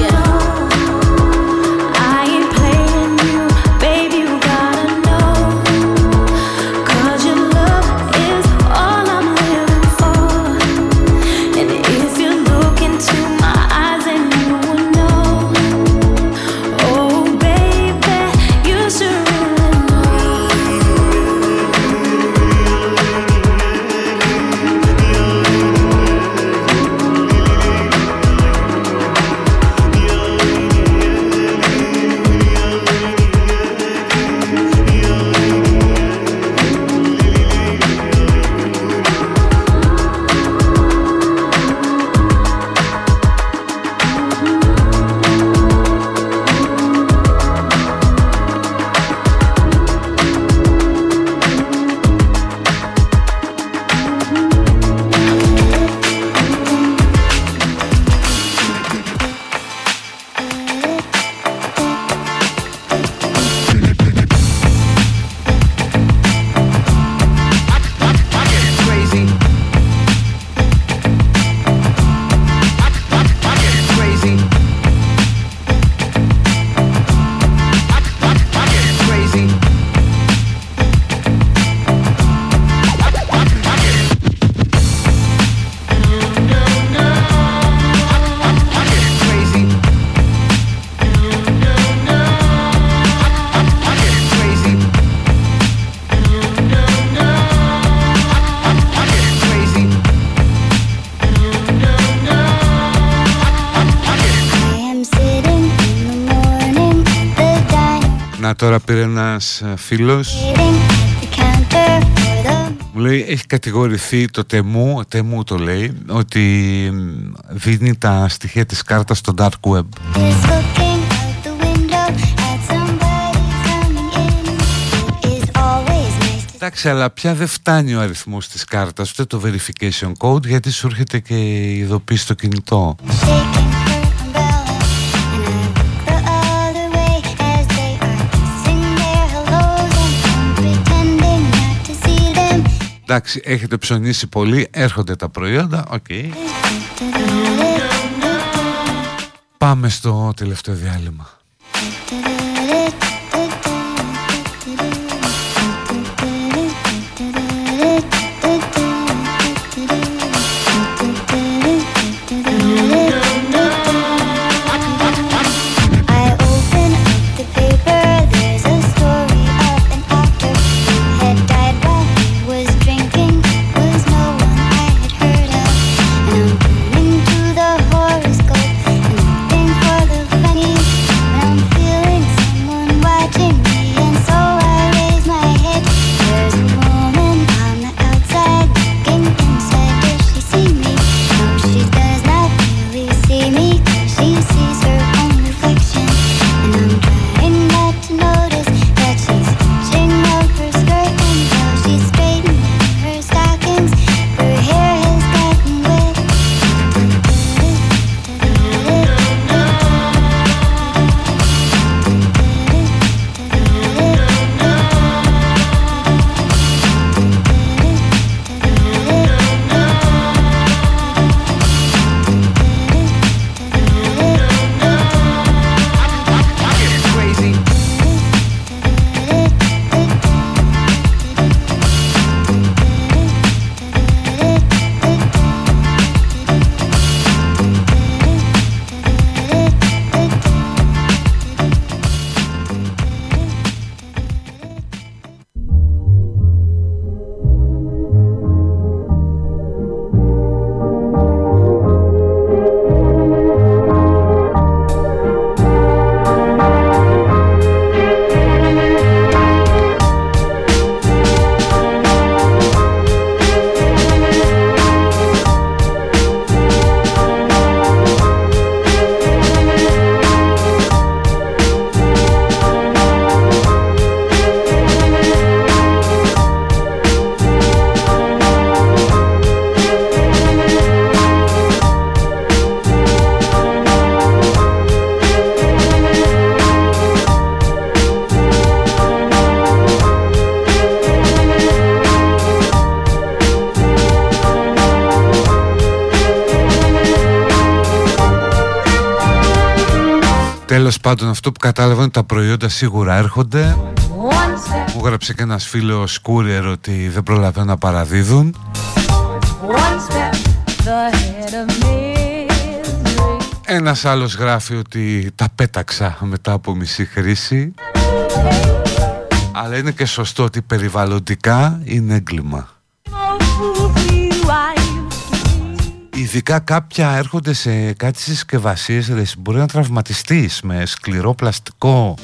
Ένας ε, φίλος Μου λέει έχει κατηγορηθεί το τεμού Τεμού το λέει Ότι δίνει τα στοιχεία της κάρτας στο dark web Εντάξει, αλλά πια δεν φτάνει ο αριθμός της κάρτας, ούτε το verification code, γιατί σου έρχεται και η ειδοποίηση στο κινητό. Εντάξει, έχετε ψωνίσει πολύ, έρχονται τα προϊόντα, οκ. Πάμε στο τελευταίο διάλειμμα. Πάντων αυτό που κατάλαβα είναι τα προϊόντα σίγουρα έρχονται. Μου έγραψε και ένας φίλος courier ότι δεν προλαβαίνουν να παραδίδουν. Ένας άλλος γράφει ότι τα πέταξα μετά από μισή χρήση. Αλλά είναι και σωστό ότι περιβαλλοντικά είναι έγκλημα Ειδικά κάποια έρχονται σε κάτι συσκευασίες Μπορεί να τραυματιστείς με σκληρό πλαστικό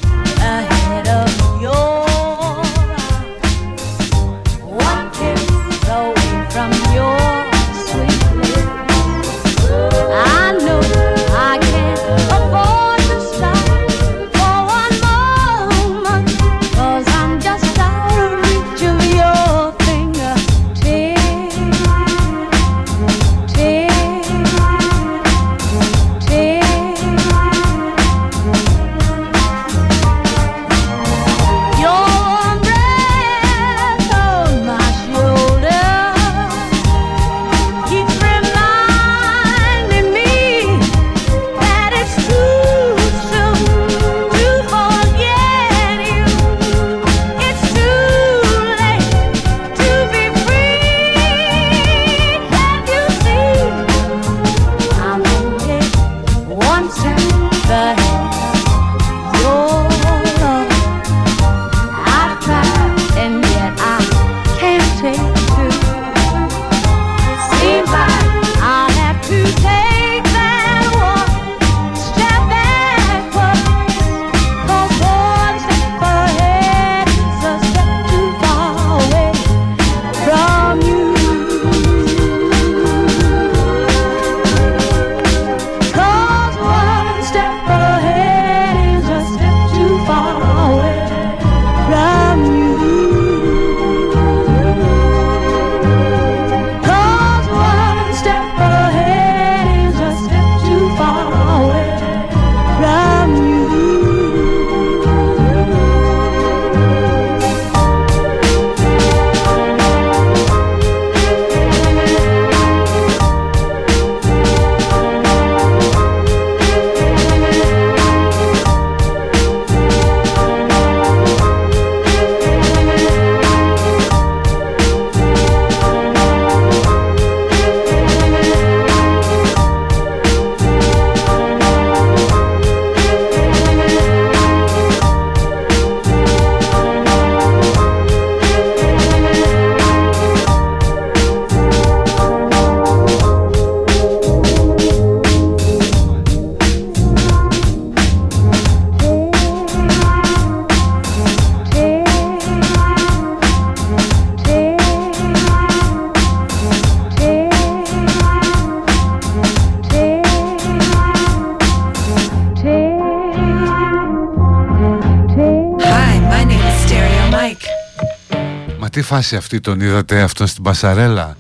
φάση αυτή τον είδατε αυτόν στην Πασαρέλα;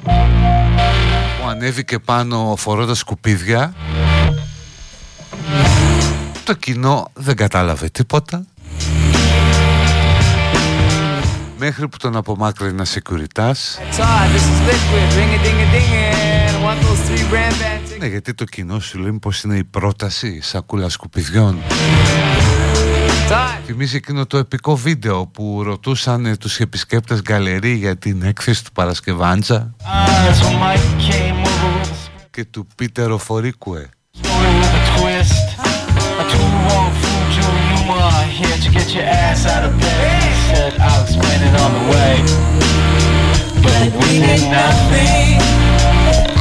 Που ανέβηκε πάνω φορώντας σκουπίδια; Το κοινό δεν κατάλαβε τίποτα. Μέχρι που τον απομάκρυνε ένας σεκουριτάς Ναι γιατί το κοινό σου λέει πως είναι η πρόταση σακούλα σκουπιδιών Θυμίζει εκείνο το επικό βίντεο που ρωτούσαν τους επισκέπτες γκαλερί για την έκθεση του Παρασκευάντζα; Και του Πίτερο Φορίκουε.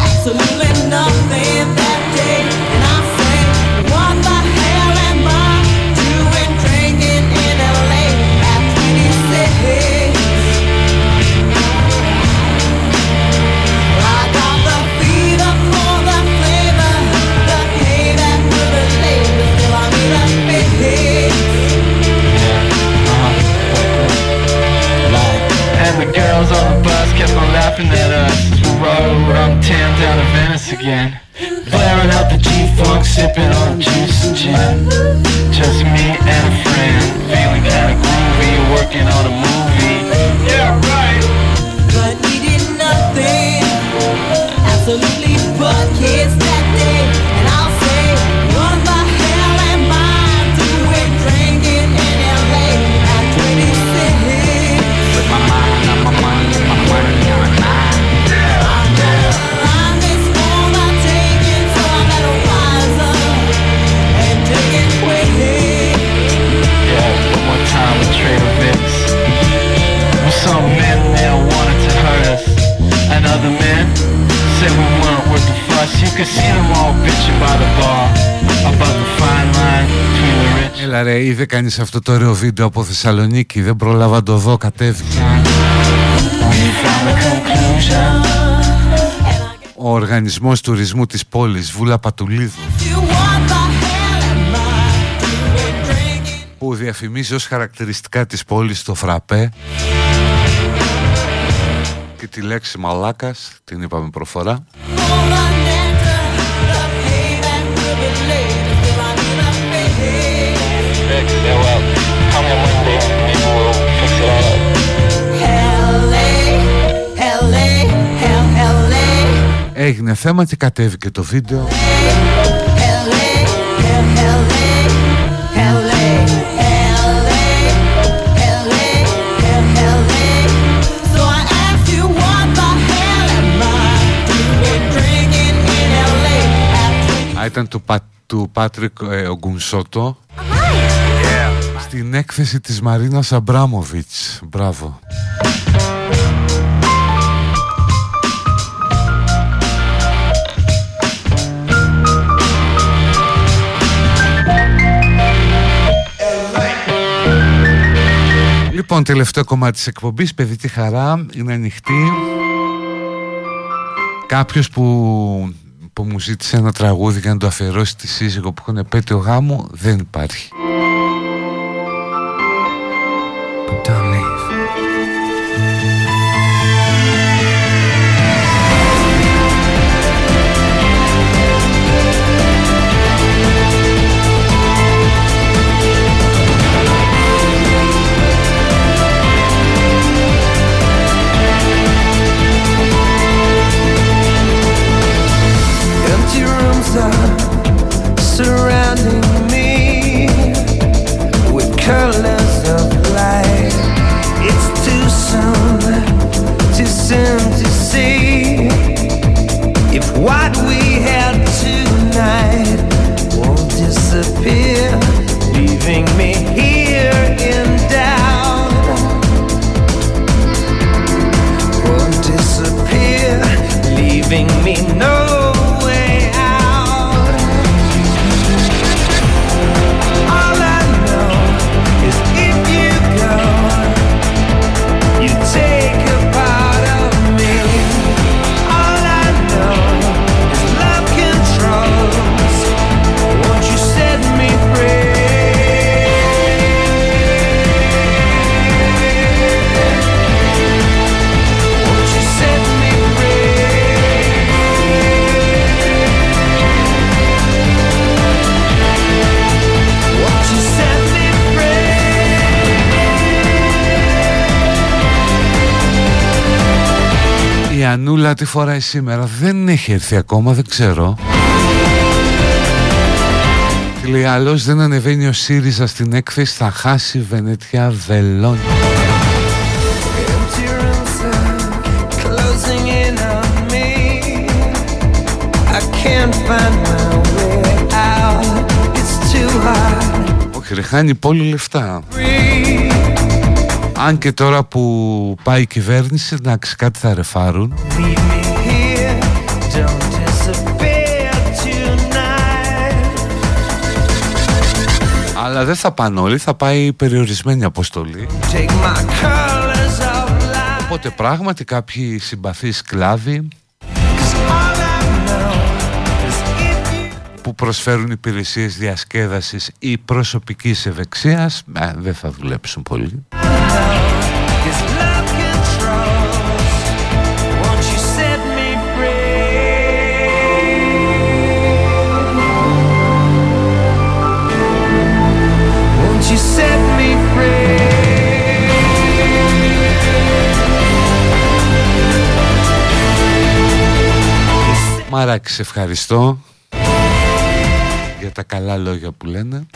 Absolutely nothing. That day The girls on the bus kept on laughing at us as we rode uptown down to Venice again. Blaring out the G-Funk, sipping on juice and gin. Just me and a friend, feeling kinda groovy, working on a movie. Yeah, right. But we did nothing Absolutely but and other men said we weren't worth the fuss. You could see them all bitching by the bar about the fine line between the rich. Έλα ρε, είδε κανείς αυτό το ωραίο βίντεο από Θεσσαλονίκη; Δεν πρόλαβα να το δω, κατέβηκε We found the conclusion. Ο Οργανισμός Τουρισμού της πόλης, Βούλα Πατουλίδου You what the hell am I doing drinking που διαφημίζει ως χαρακτηριστικά της πόλης το φραπέ και τη λέξη μαλάκας, την είπαμε προφορά. For the nectar The payback will ήταν του, Πα, του Πάτρικ ε, Ογκουνσότο στην έκθεση της Μαρίνας Αμπράμοβιτς. Μπράβο. Λοιπόν, τελευταίο κομμάτι της εκπομπής, παιδική χαρά, είναι ανοιχτή. Κάποιος που, που μου ζήτησε ένα τραγούδι για να το αφιερώσει στη σύζυγο που έχουν επέτειο γάμου, δεν υπάρχει. Ανούλα τι φοράει σήμερα; Δεν έχει έρθει ακόμα δεν ξέρω. Τι λέει άλλος δεν ανεβαίνει ο ΣΥΡΙΖΑ στην έκθεση Θα χάσει Βενετιά Βελόνια Όχι ρε χάνει πολύ λεφτά αν και τώρα που πάει η κυβέρνηση, εντάξει, κάτι θα ρεφάρουν. Αλλά δεν θα πάνε όλοι, θα πάει περιορισμένη αποστολή. Οπότε πράγματι κάποιοι συμπαθείς κλάδοι που προσφέρουν υπηρεσίες διασκέδασης ή προσωπικής ευεξίας ε, δεν θα δουλέψουν πολύ. Μαράκι, σε ευχαριστώ για τα καλά λόγια που λένε.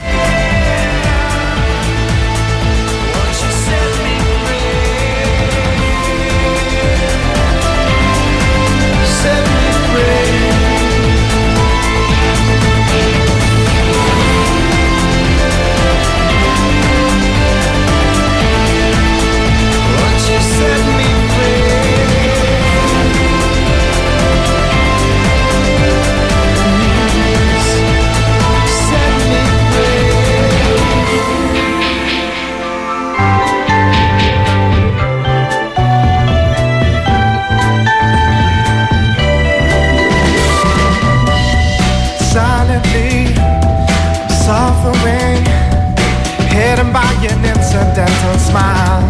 Accidental smile.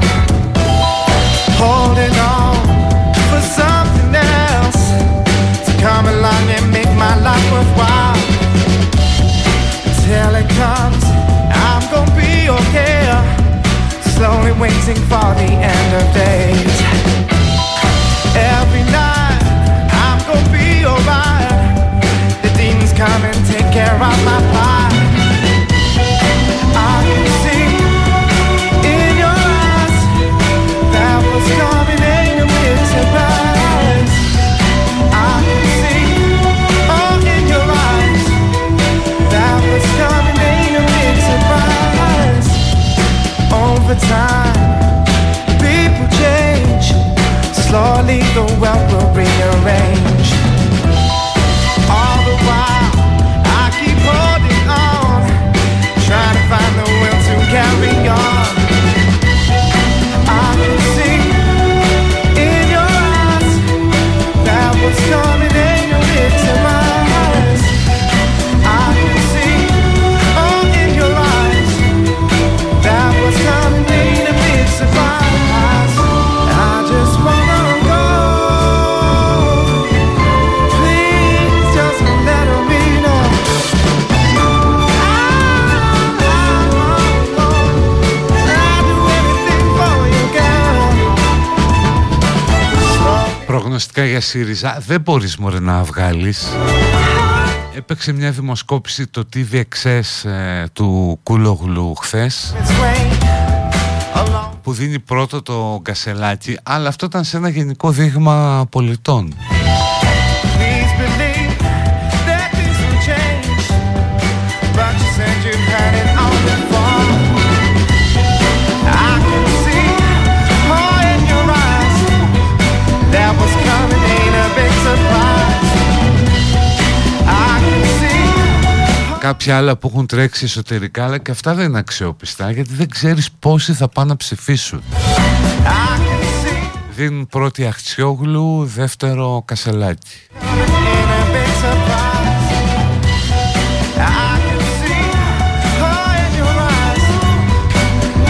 Holding on for something else to come along and make my life worthwhile. Till it comes, I'm gonna be okay. Slowly waiting for the end of days. Every night, I'm gonna be alright. The demons come and take care of my pride. People change Slowly the world will rearrange Προγνωστικά για ΣΥΡΙΖΑ. Δεν μπορείς μωρέ να βγάλεις. Έπαιξε μια δημοσκόπηση το TVXS ε, του Κούλογλου χθες που δίνει πρώτο το γκασελάκι. Αλλά αυτό ήταν σε ένα γενικό δείγμα πολιτών Κάποια άλλα που έχουν τρέξει εσωτερικά αλλά και αυτά δεν είναι αξιόπιστα γιατί δεν ξέρεις πόσοι θα πάνε να ψηφίσουν. I can see Δίνουν πρώτη Αχτσιόγλου, δεύτερο Κασελάκη in a big surprise I can see more in your eyes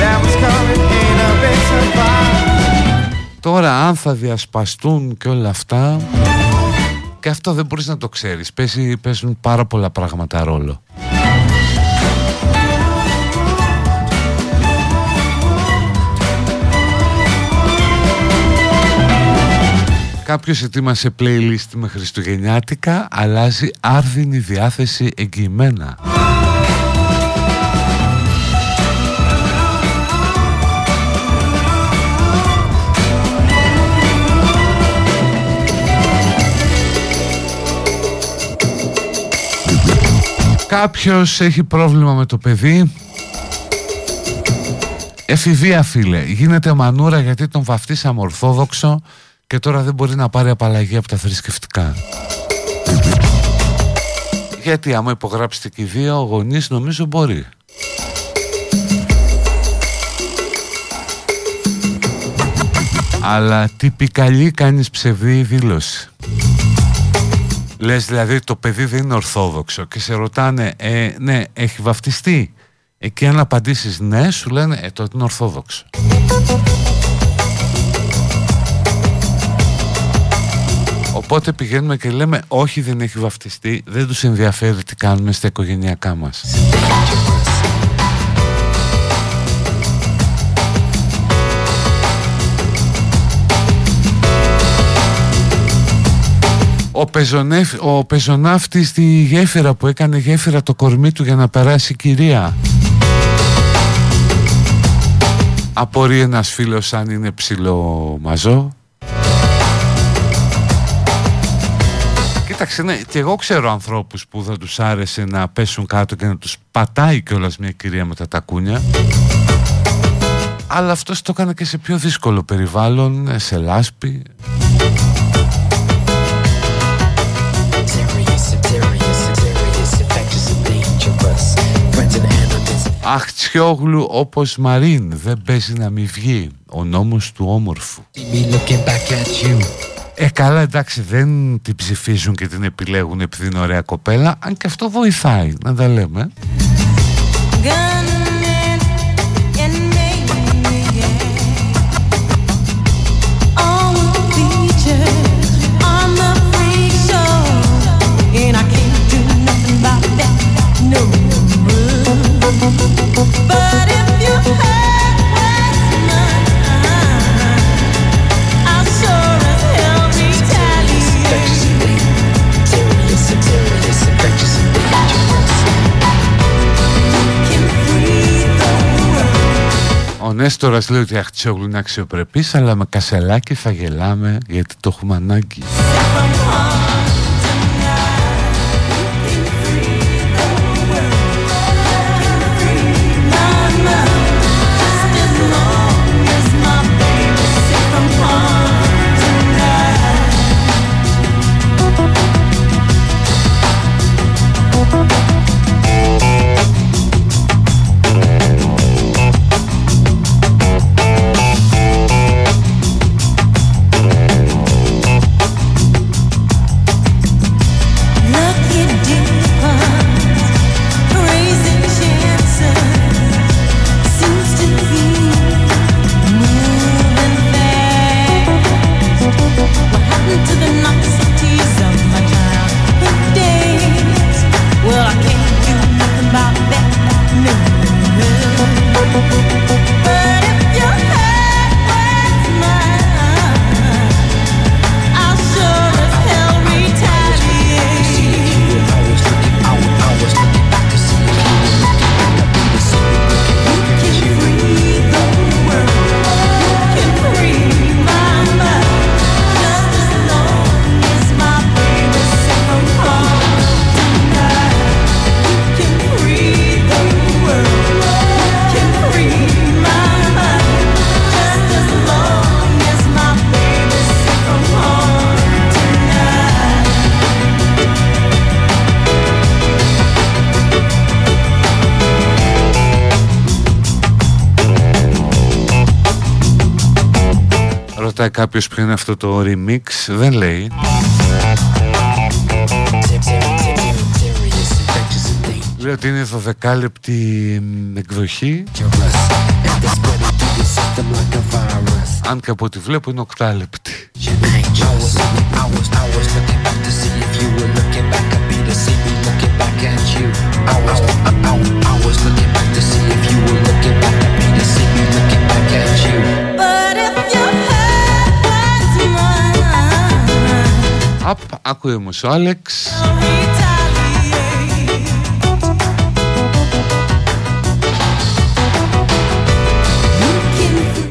That was coming in a big surprise Τώρα αν θα διασπαστούν και όλα αυτά και αυτό δεν μπορείς να το ξέρεις. Παίζει, Παίζουν πάρα πολλά πράγματα ρόλο. Κάποιος ετοίμασε playlist με Χριστουγεννιάτικα Αλλάζει άρδινη διάθεση εγγυημένα Κάποιος έχει πρόβλημα με το παιδί. Εφηβεία φίλε. Γίνεται μανούρα γιατί τον βαφτίσαμε ορθόδοξο Και τώρα δεν μπορεί να πάρει απαλλαγή από τα θρησκευτικά. Γιατί άμα υπογράψετε και οι δύο γονείς νομίζω μπορεί. Αλλά τυπικαλή κάνεις ψευδή δήλωση Λες δηλαδή το παιδί δεν είναι ορθόδοξο και σε ρωτάνε ε, ναι έχει βαφτιστεί Εκεί αν απαντήσεις ναι σου λένε ε τότε είναι ορθόδοξο Οπότε πηγαίνουμε και λέμε όχι δεν έχει βαφτιστεί Δεν τους ενδιαφέρει τι κάνουμε στα οικογενειακά μας ο, πεζονέφ, ο πεζοναύτης στη γέφυρα που έκανε γέφυρα το κορμί του για να περάσει κυρία. Απορεί ένας φίλος αν είναι ψηλό μαζό. Κοίταξε, ναι, και εγώ ξέρω ανθρώπους που θα τους άρεσε να πέσουν κάτω και να τους πατάει κιόλας μια κυρία με τα τακούνια. Αλλά αυτός το έκανε και σε πιο δύσκολο περιβάλλον, σε λάσπη Αχ Τσιόγλου όπως Μαρίν δεν παίζει να μη βγει Ο νόμος του όμορφου. Ε καλά εντάξει δεν την ψηφίζουν και την επιλέγουν επειδή είναι ωραία κοπέλα Αν και αυτό βοηθάει να τα λέμε Ο Νέστορας λέει ότι Αχτσόγλου είναι αξιοπρεπής αλλά με κασελάκι θα γελάμε γιατί το έχουμε ανάγκη. Κάποιος πριν αυτό το remix Δεν λέει Λέει ότι είναι 12 λεπτή εκδοχή Αν και από ό,τι βλέπω είναι 8 λεπτή Ακούει όμως ο Άλεξ.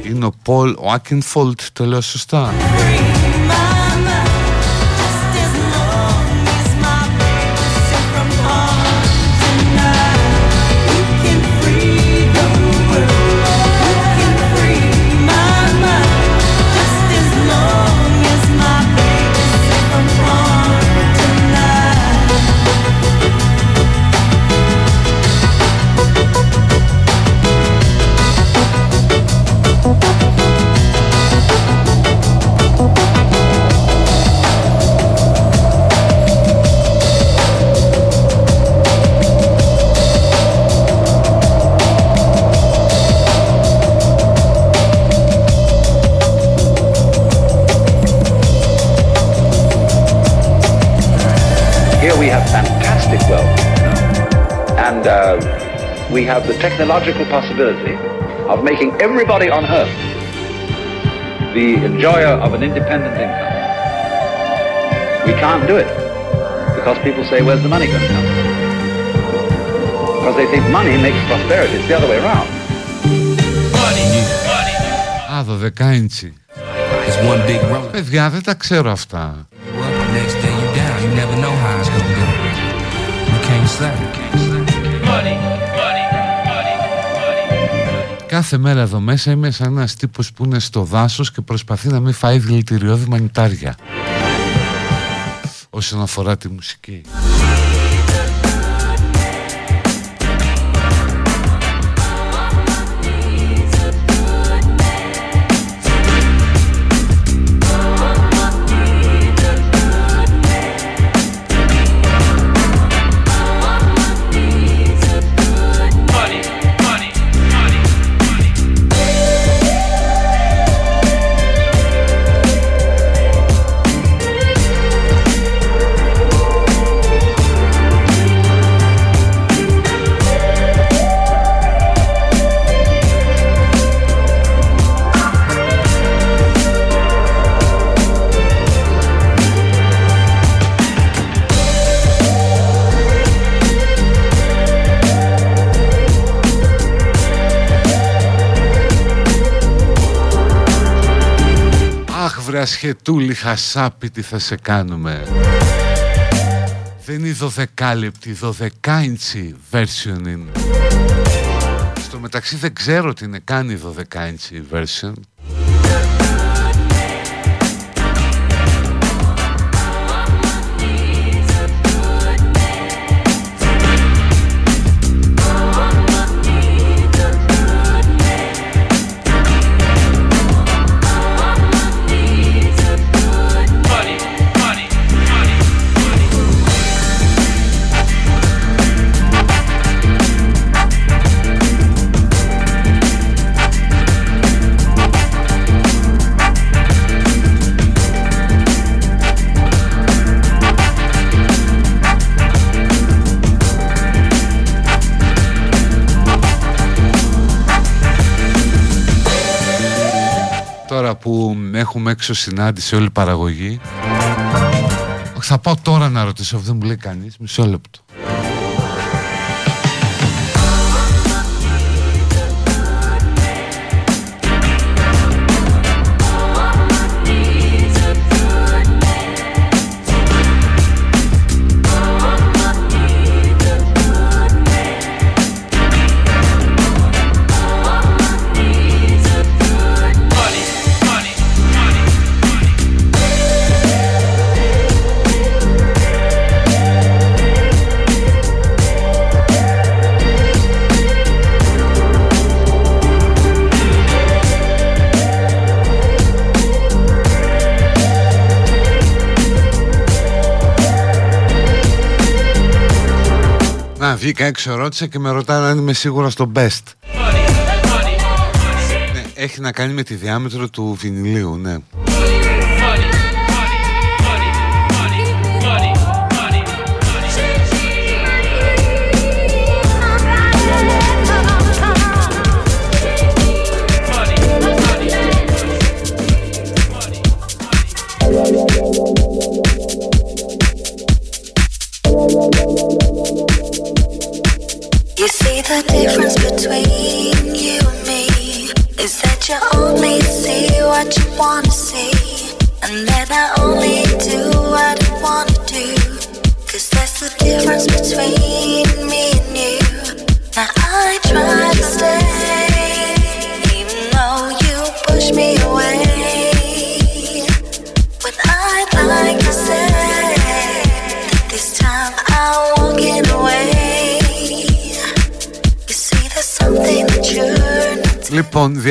Είναι ο Πολ Άκινφολτ, το λέω σωστά have the technological possibility of making everybody on earth the enjoyer of an independent income. We can't do it because people say, where's the money going to come from? Because they think money makes prosperity. It's the other way around. Money, money, Α, δωδεκάιντσι. Παιδιά, δεν τα ξέρω αυτά. Next day you down, you never know how it's gonna go. You can't say. Money. Κάθε μέρα εδώ μέσα είμαι σαν ένας τύπος που είναι στο δάσος και προσπαθεί να μην φάει δηλητηριώδη μανιτάρια όσον αφορά τη μουσική. Ασχετούλη χασάπι τι θα σε κάνουμε. Δεν είναι δωδεκάλεπτη, δωδεκάιντσι version είναι. Στο μεταξύ δεν ξέρω τι είναι καν η δωδεκάιντσι version έχουμε έξω συνάντηση όλη η παραγωγή. Θα πάω τώρα να ρωτήσω, δεν μου λέει κανείς, μισό λεπτό βγήκα έξω ρώτησα και με ρωτάνε αν είμαι σίγουρα στο best. Ναι, Έχει να κάνει με τη διάμετρο του βινιλίου, ναι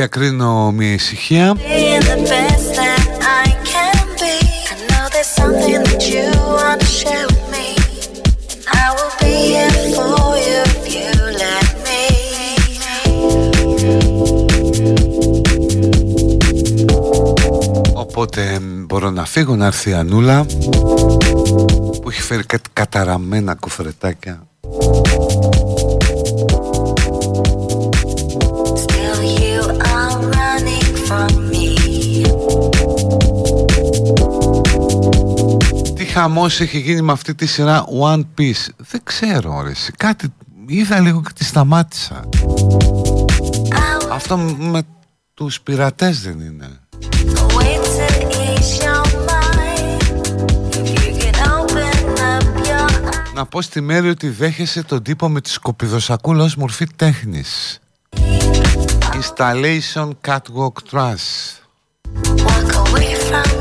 διακρίνω μια ησυχία. Οπότε μπορώ να φύγω να έρθει η Ανούλα που έχει φέρει κάτι καταραμένα κουφρετάκια χαμός έχει γίνει με αυτή τη σειρά One Piece. Δεν ξέρω ρε Κάτι είδα λίγο και τη σταμάτησα. Αυτό με τους πειρατές δεν είναι. Να πω στη μέρη ότι δέχεσαι τον τύπο με τη σκοπιδοσακούλα ως μορφή τέχνης. Installation Catwalk Truss Walk away from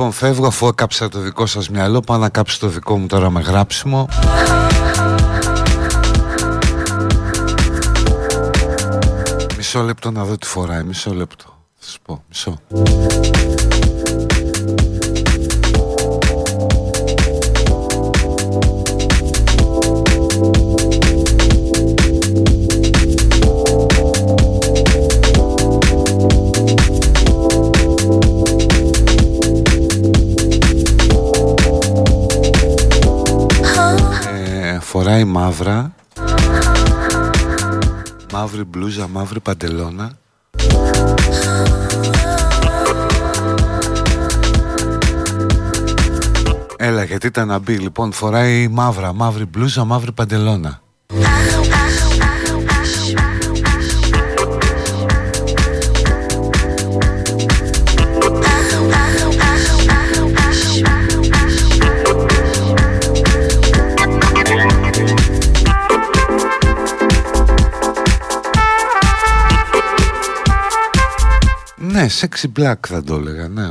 Λοιπόν φεύγω αφού έκαψα το δικό σας μυαλό. Πάω να κάψω το δικό μου τώρα με γράψιμο. Μισό λεπτό να δω τι φοράει Μισό λεπτό. Θα σου πω Μισό φοράει μαύρα. Μαύρη μπλούζα, μαύρη παντελώνα. Έλα γιατί ήταν να μπει λοιπόν φοράει μαύρα, μαύρη μπλούζα, μαύρη παντελώνα Ναι, sexy black θα το έλεγα, ναι.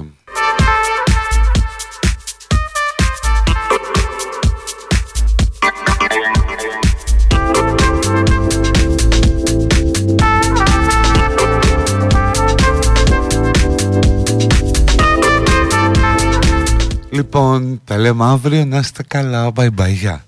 Λοιπόν, τα λέμε αύριο, να είστε καλά, bye bye, γεια.